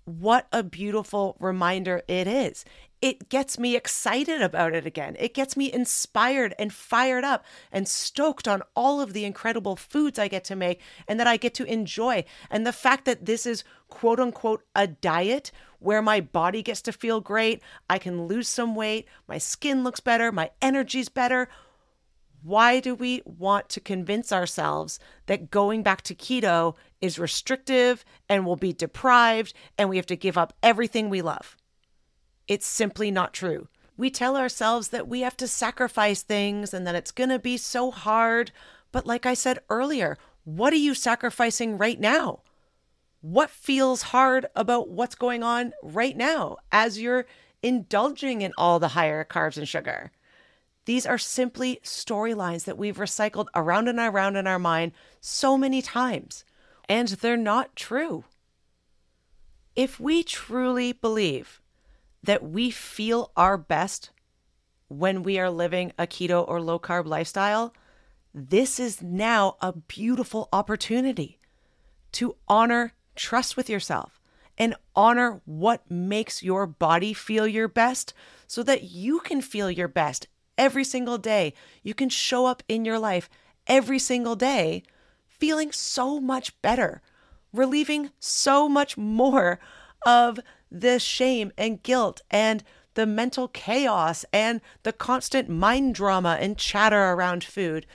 What a beautiful reminder it is. It gets me excited about it again. It gets me inspired and fired up and stoked on all of the incredible foods I get to make and that I get to enjoy. And the fact that this is quote unquote a diet where my body gets to feel great, I can lose some weight, my skin looks better, my energy's better. Why do we want to convince ourselves that going back to keto is restrictive and we'll be deprived and we have to give up everything we love? It's simply not true. We tell ourselves that we have to sacrifice things and that it's going to be so hard. But like I said earlier, what are you sacrificing right now? What feels hard about what's going on right now as you're indulging in all the higher carbs and sugar? These are simply storylines that we've recycled around and around in our mind so many times, and they're not true. If we truly believe that we feel our best when we are living a keto or low carb lifestyle, this is now a beautiful opportunity to honor trust with yourself and honor what makes your body feel your best so that you can feel your best every single day. You can show up in your life every single day feeling so much better, relieving so much more of the shame and guilt and the mental chaos and the constant mind drama and chatter around food.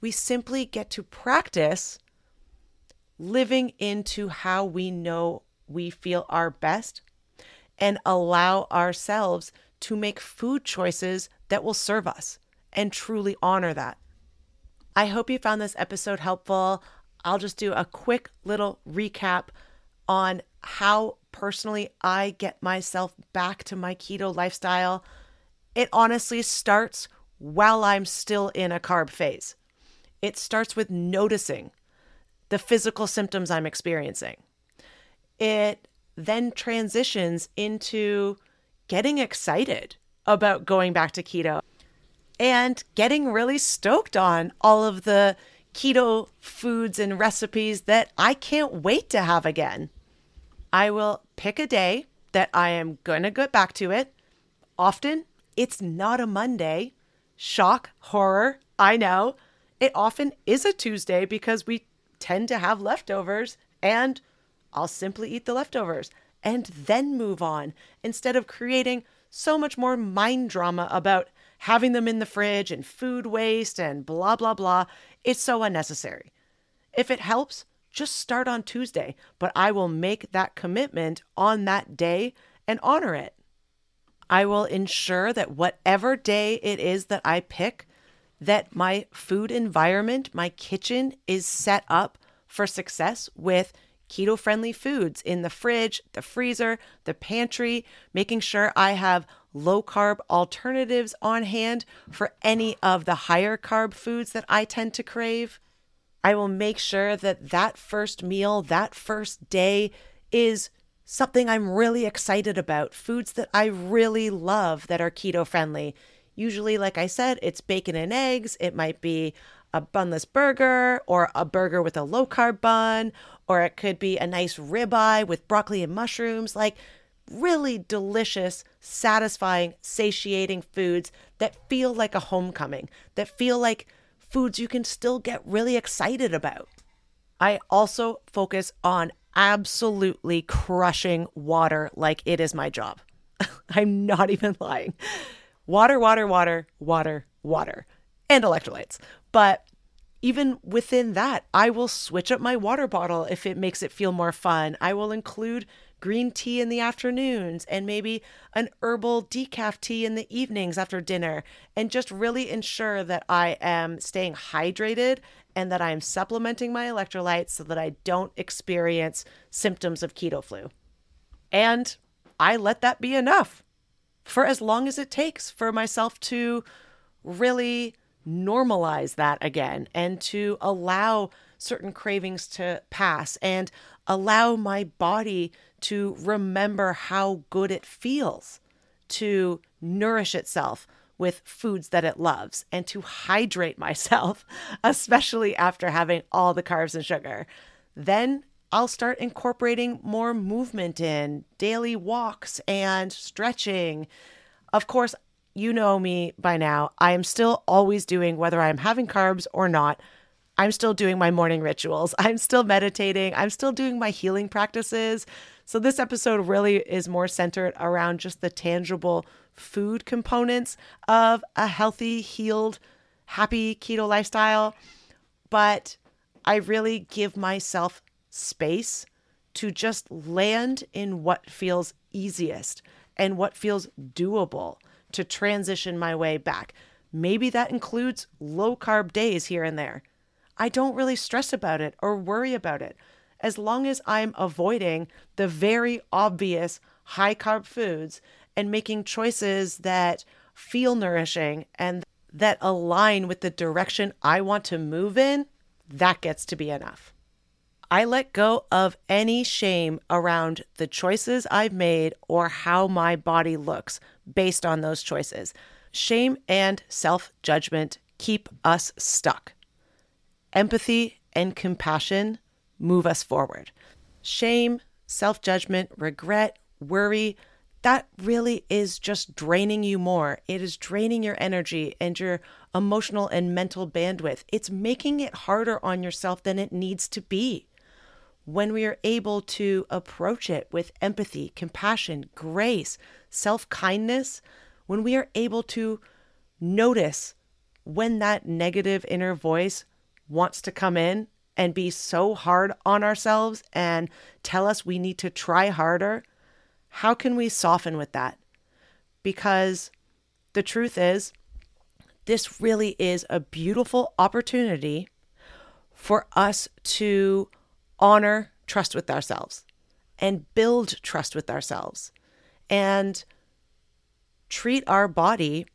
We simply get to practice living into how we know we feel our best and allow ourselves to make food choices that will serve us and truly honor that. I hope you found this episode helpful. I'll just do a quick little recap on how personally I get myself back to my keto lifestyle. It honestly starts while I'm still in a carb phase. It starts with noticing the physical symptoms I'm experiencing. It then transitions into getting excited about going back to keto and getting really stoked on all of the keto foods and recipes that I can't wait to have again. I will pick a day that I am going to get back to it. Often it's not a Monday. Shock, horror, I know. It often is a Tuesday because we tend to have leftovers and I'll simply eat the leftovers and then move on instead of creating so much more mind drama about having them in the fridge and food waste and blah, blah, blah. It's so unnecessary. If it helps, just start on Tuesday, but I will make that commitment on that day and honor it. I will ensure that whatever day it is that I pick, that my food environment, my kitchen is set up for success with keto friendly foods in the fridge, the freezer, the pantry, making sure I have low carb alternatives on hand for any of the higher carb foods that I tend to crave. I will make sure that that first meal, that first day is something I'm really excited about, foods that I really love that are keto friendly. Usually, like I said, it's bacon and eggs. It might be a bunless burger or a burger with a low carb bun, or it could be a nice ribeye with broccoli and mushrooms. Like really delicious, satisfying, satiating foods that feel like a homecoming, that feel like foods you can still get really excited about. I also focus on absolutely crushing water like it is my job. I'm not even lying. Water, water, water, water, water, and electrolytes. But even within that, I will switch up my water bottle if it makes it feel more fun. I will include green tea in the afternoons and maybe an herbal decaf tea in the evenings after dinner and just really ensure that I am staying hydrated and that I'm supplementing my electrolytes so that I don't experience symptoms of keto flu. And I let that be enough for as long as it takes for myself to really normalize that again and to allow certain cravings to pass and allow my body to remember how good it feels to nourish itself with foods that it loves and to hydrate myself, especially after having all the carbs and sugar. Then I'll start incorporating more movement in daily walks and stretching. Of course, you know me by now. I am still always doing, whether I'm having carbs or not, I'm still doing my morning rituals. I'm still meditating. I'm still doing my healing practices. So, this episode really is more centered around just the tangible food components of a healthy, healed, happy keto lifestyle. But I really give myself space to just land in what feels easiest and what feels doable to transition my way back. Maybe that includes low carb days here and there. I don't really stress about it or worry about it as long as I'm avoiding the very obvious high carb foods and making choices that feel nourishing and that align with the direction I want to move in, that gets to be enough. I let go of any shame around the choices I've made or how my body looks based on those choices. Shame and self judgment keep us stuck. Empathy and compassion move us forward. Shame, self judgment, regret, worry, that really is just draining you more. It is draining your energy and your emotional and mental bandwidth. It's making it harder on yourself than it needs to be. When we are able to approach it with empathy, compassion, grace, self kindness, when we are able to notice when that negative inner voice wants to come in and be so hard on ourselves and tell us we need to try harder, how can we soften with that? Because the truth is, this really is a beautiful opportunity for us to honor trust with ourselves and build trust with ourselves and treat our body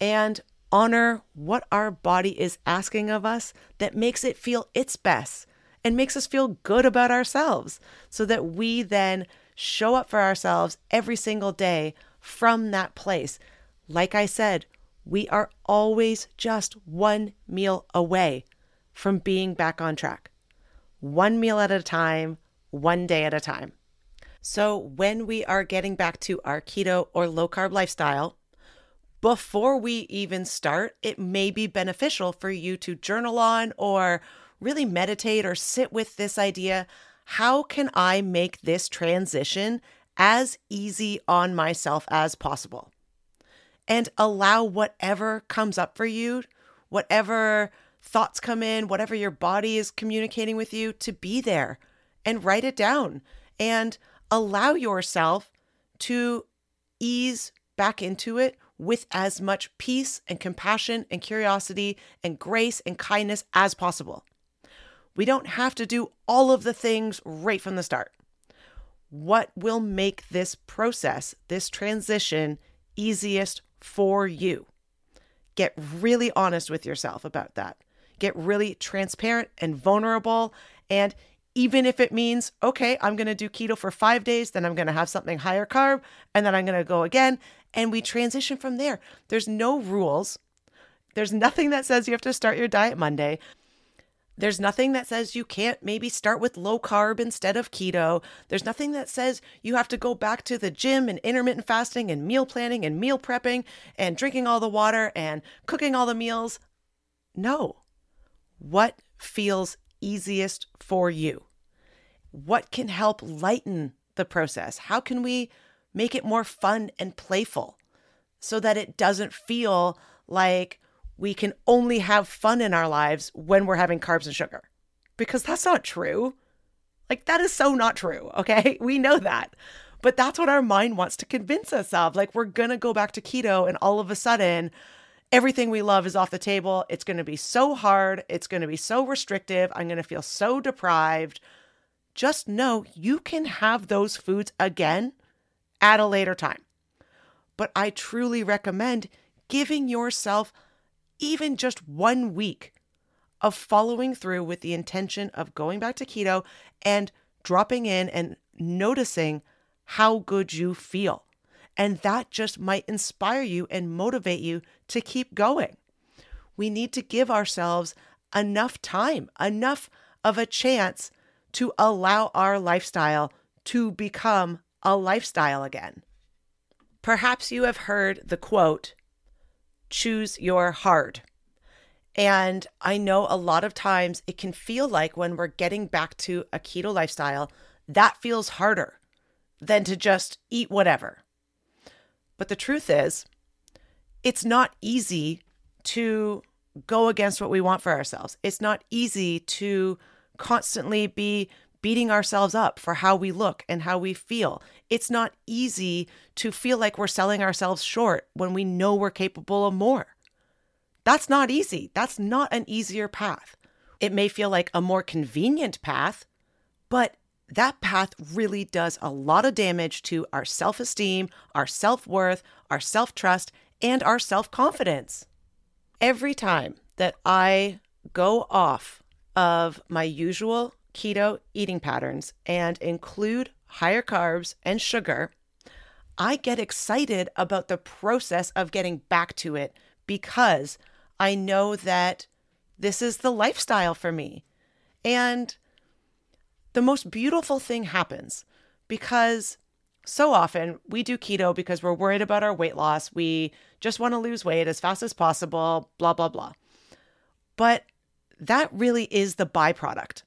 and honor what our body is asking of us that makes it feel its best and makes us feel good about ourselves so that we then show up for ourselves every single day from that place. Like I said, we are always just one meal away from being back on track. One meal at a time, one day at a time. So, when we are getting back to our keto or low carb lifestyle, before we even start, it may be beneficial for you to journal on or really meditate or sit with this idea. How can I make this transition as easy on myself as possible? And allow whatever comes up for you, whatever thoughts come in, whatever your body is communicating with you, to be there and write it down and allow yourself to ease back into it with as much peace and compassion and curiosity and grace and kindness as possible. We don't have to do all of the things right from the start. What will make this process, this transition, easiest for you? Get really honest with yourself about that. Get really transparent and vulnerable. And even if it means, okay, I'm going to do keto for five days, then I'm going to have something higher carb, and then I'm going to go again. And we transition from there. There's no rules. There's nothing that says you have to start your diet Monday. There's nothing that says you can't maybe start with low carb instead of keto. There's nothing that says you have to go back to the gym and intermittent fasting and meal planning and meal prepping and drinking all the water and cooking all the meals. No. What feels easiest for you? What can help lighten the process? How can we make it more fun and playful so that it doesn't feel like we can only have fun in our lives when we're having carbs and sugar? Because that's not true. Like, that is so not true. Okay. We know that. But that's what our mind wants to convince us of. Like, we're going to go back to keto, and all of a sudden, everything we love is off the table. It's going to be so hard. It's going to be so restrictive. I'm going to feel so deprived. Just know you can have those foods again at a later time. But I truly recommend giving yourself even just one week of following through with the intention of going back to keto and dropping in and noticing how good you feel. And that just might inspire you and motivate you to keep going. We need to give ourselves enough time, enough of a chance to allow our lifestyle to become a lifestyle again. Perhaps you have heard the quote, choose your hard. And I know a lot of times it can feel like when we're getting back to a keto lifestyle, that feels harder than to just eat whatever. But the truth is, it's not easy to go against what we want for ourselves. It's not easy to constantly be beating ourselves up for how we look and how we feel. It's not easy to feel like we're selling ourselves short when we know we're capable of more. That's not easy. That's not an easier path. It may feel like a more convenient path, but that path really does a lot of damage to our self esteem, our self worth, our self trust, and our self confidence. Every time that I go off of my usual keto eating patterns and include higher carbs and sugar, I get excited about the process of getting back to it because I know that this is the lifestyle for me. And the most beautiful thing happens because so often we do keto because we're worried about our weight loss. We just want to lose weight as fast as possible, blah, blah, blah. But that really is the byproduct.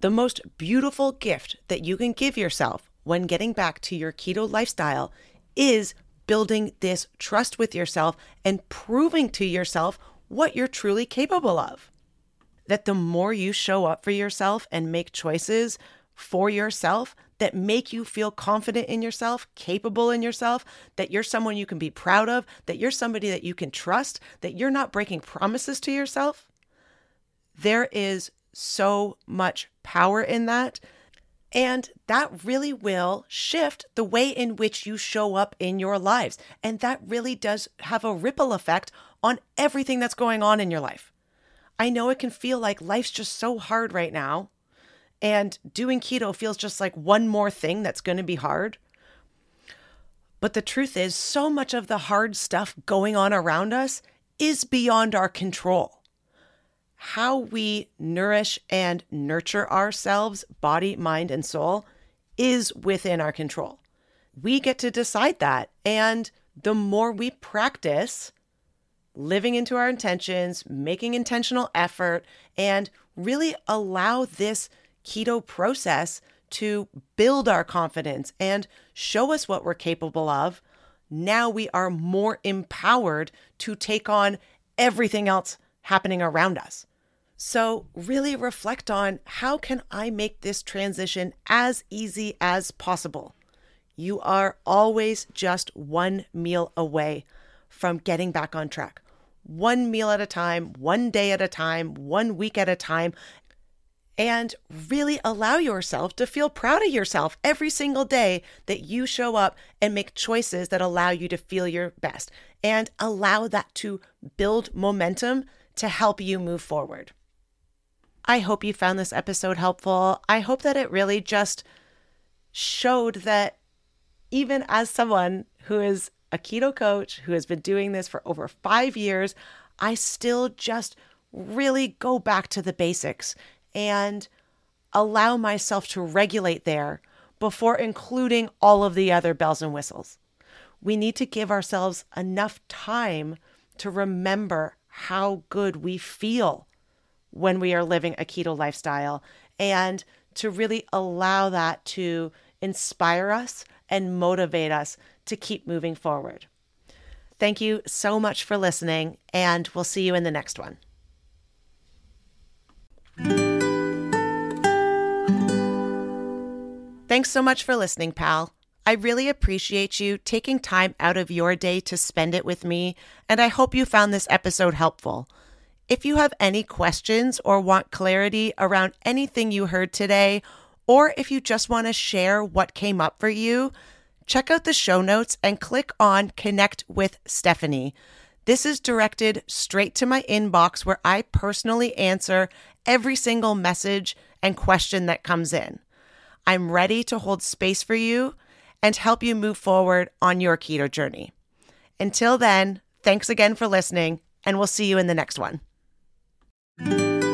The most beautiful gift that you can give yourself when getting back to your keto lifestyle is building this trust with yourself and proving to yourself what you're truly capable of that the more you show up for yourself and make choices for yourself that make you feel confident in yourself, capable in yourself, that you're someone you can be proud of, that you're somebody that you can trust, that you're not breaking promises to yourself, there is so much power in that. And that really will shift the way in which you show up in your lives. And that really does have a ripple effect on everything that's going on in your life. I know it can feel like life's just so hard right now. And doing keto feels just like one more thing that's going to be hard. But the truth is, so much of the hard stuff going on around us is beyond our control. How we nourish and nurture ourselves, body, mind, and soul, is within our control. We get to decide that. And the more we practice, living into our intentions, making intentional effort, and really allow this keto process to build our confidence and show us what we're capable of, now we are more empowered to take on everything else happening around us. So, really reflect on how can I make this transition as easy as possible? You are always just one meal away from getting back on track one meal at a time, one day at a time, one week at a time, and really allow yourself to feel proud of yourself every single day that you show up and make choices that allow you to feel your best and allow that to build momentum to help you move forward. I hope you found this episode helpful. I hope that it really just showed that even as someone who is a keto coach who has been doing this for over five years, I still just really go back to the basics and allow myself to regulate there before including all of the other bells and whistles. We need to give ourselves enough time to remember how good we feel when we are living a keto lifestyle and to really allow that to inspire us and motivate us to keep moving forward. Thank you so much for listening, and we'll see you in the next one. Thanks so much for listening, pal. I really appreciate you taking time out of your day to spend it with me, and I hope you found this episode helpful. If you have any questions or want clarity around anything you heard today, or if you just want to share what came up for you, check out the show notes and click on Connect with Stephanie. This is directed straight to my inbox where I personally answer every single message and question that comes in. I'm ready to hold space for you and help you move forward on your keto journey. Until then, thanks again for listening, and we'll see you in the next one.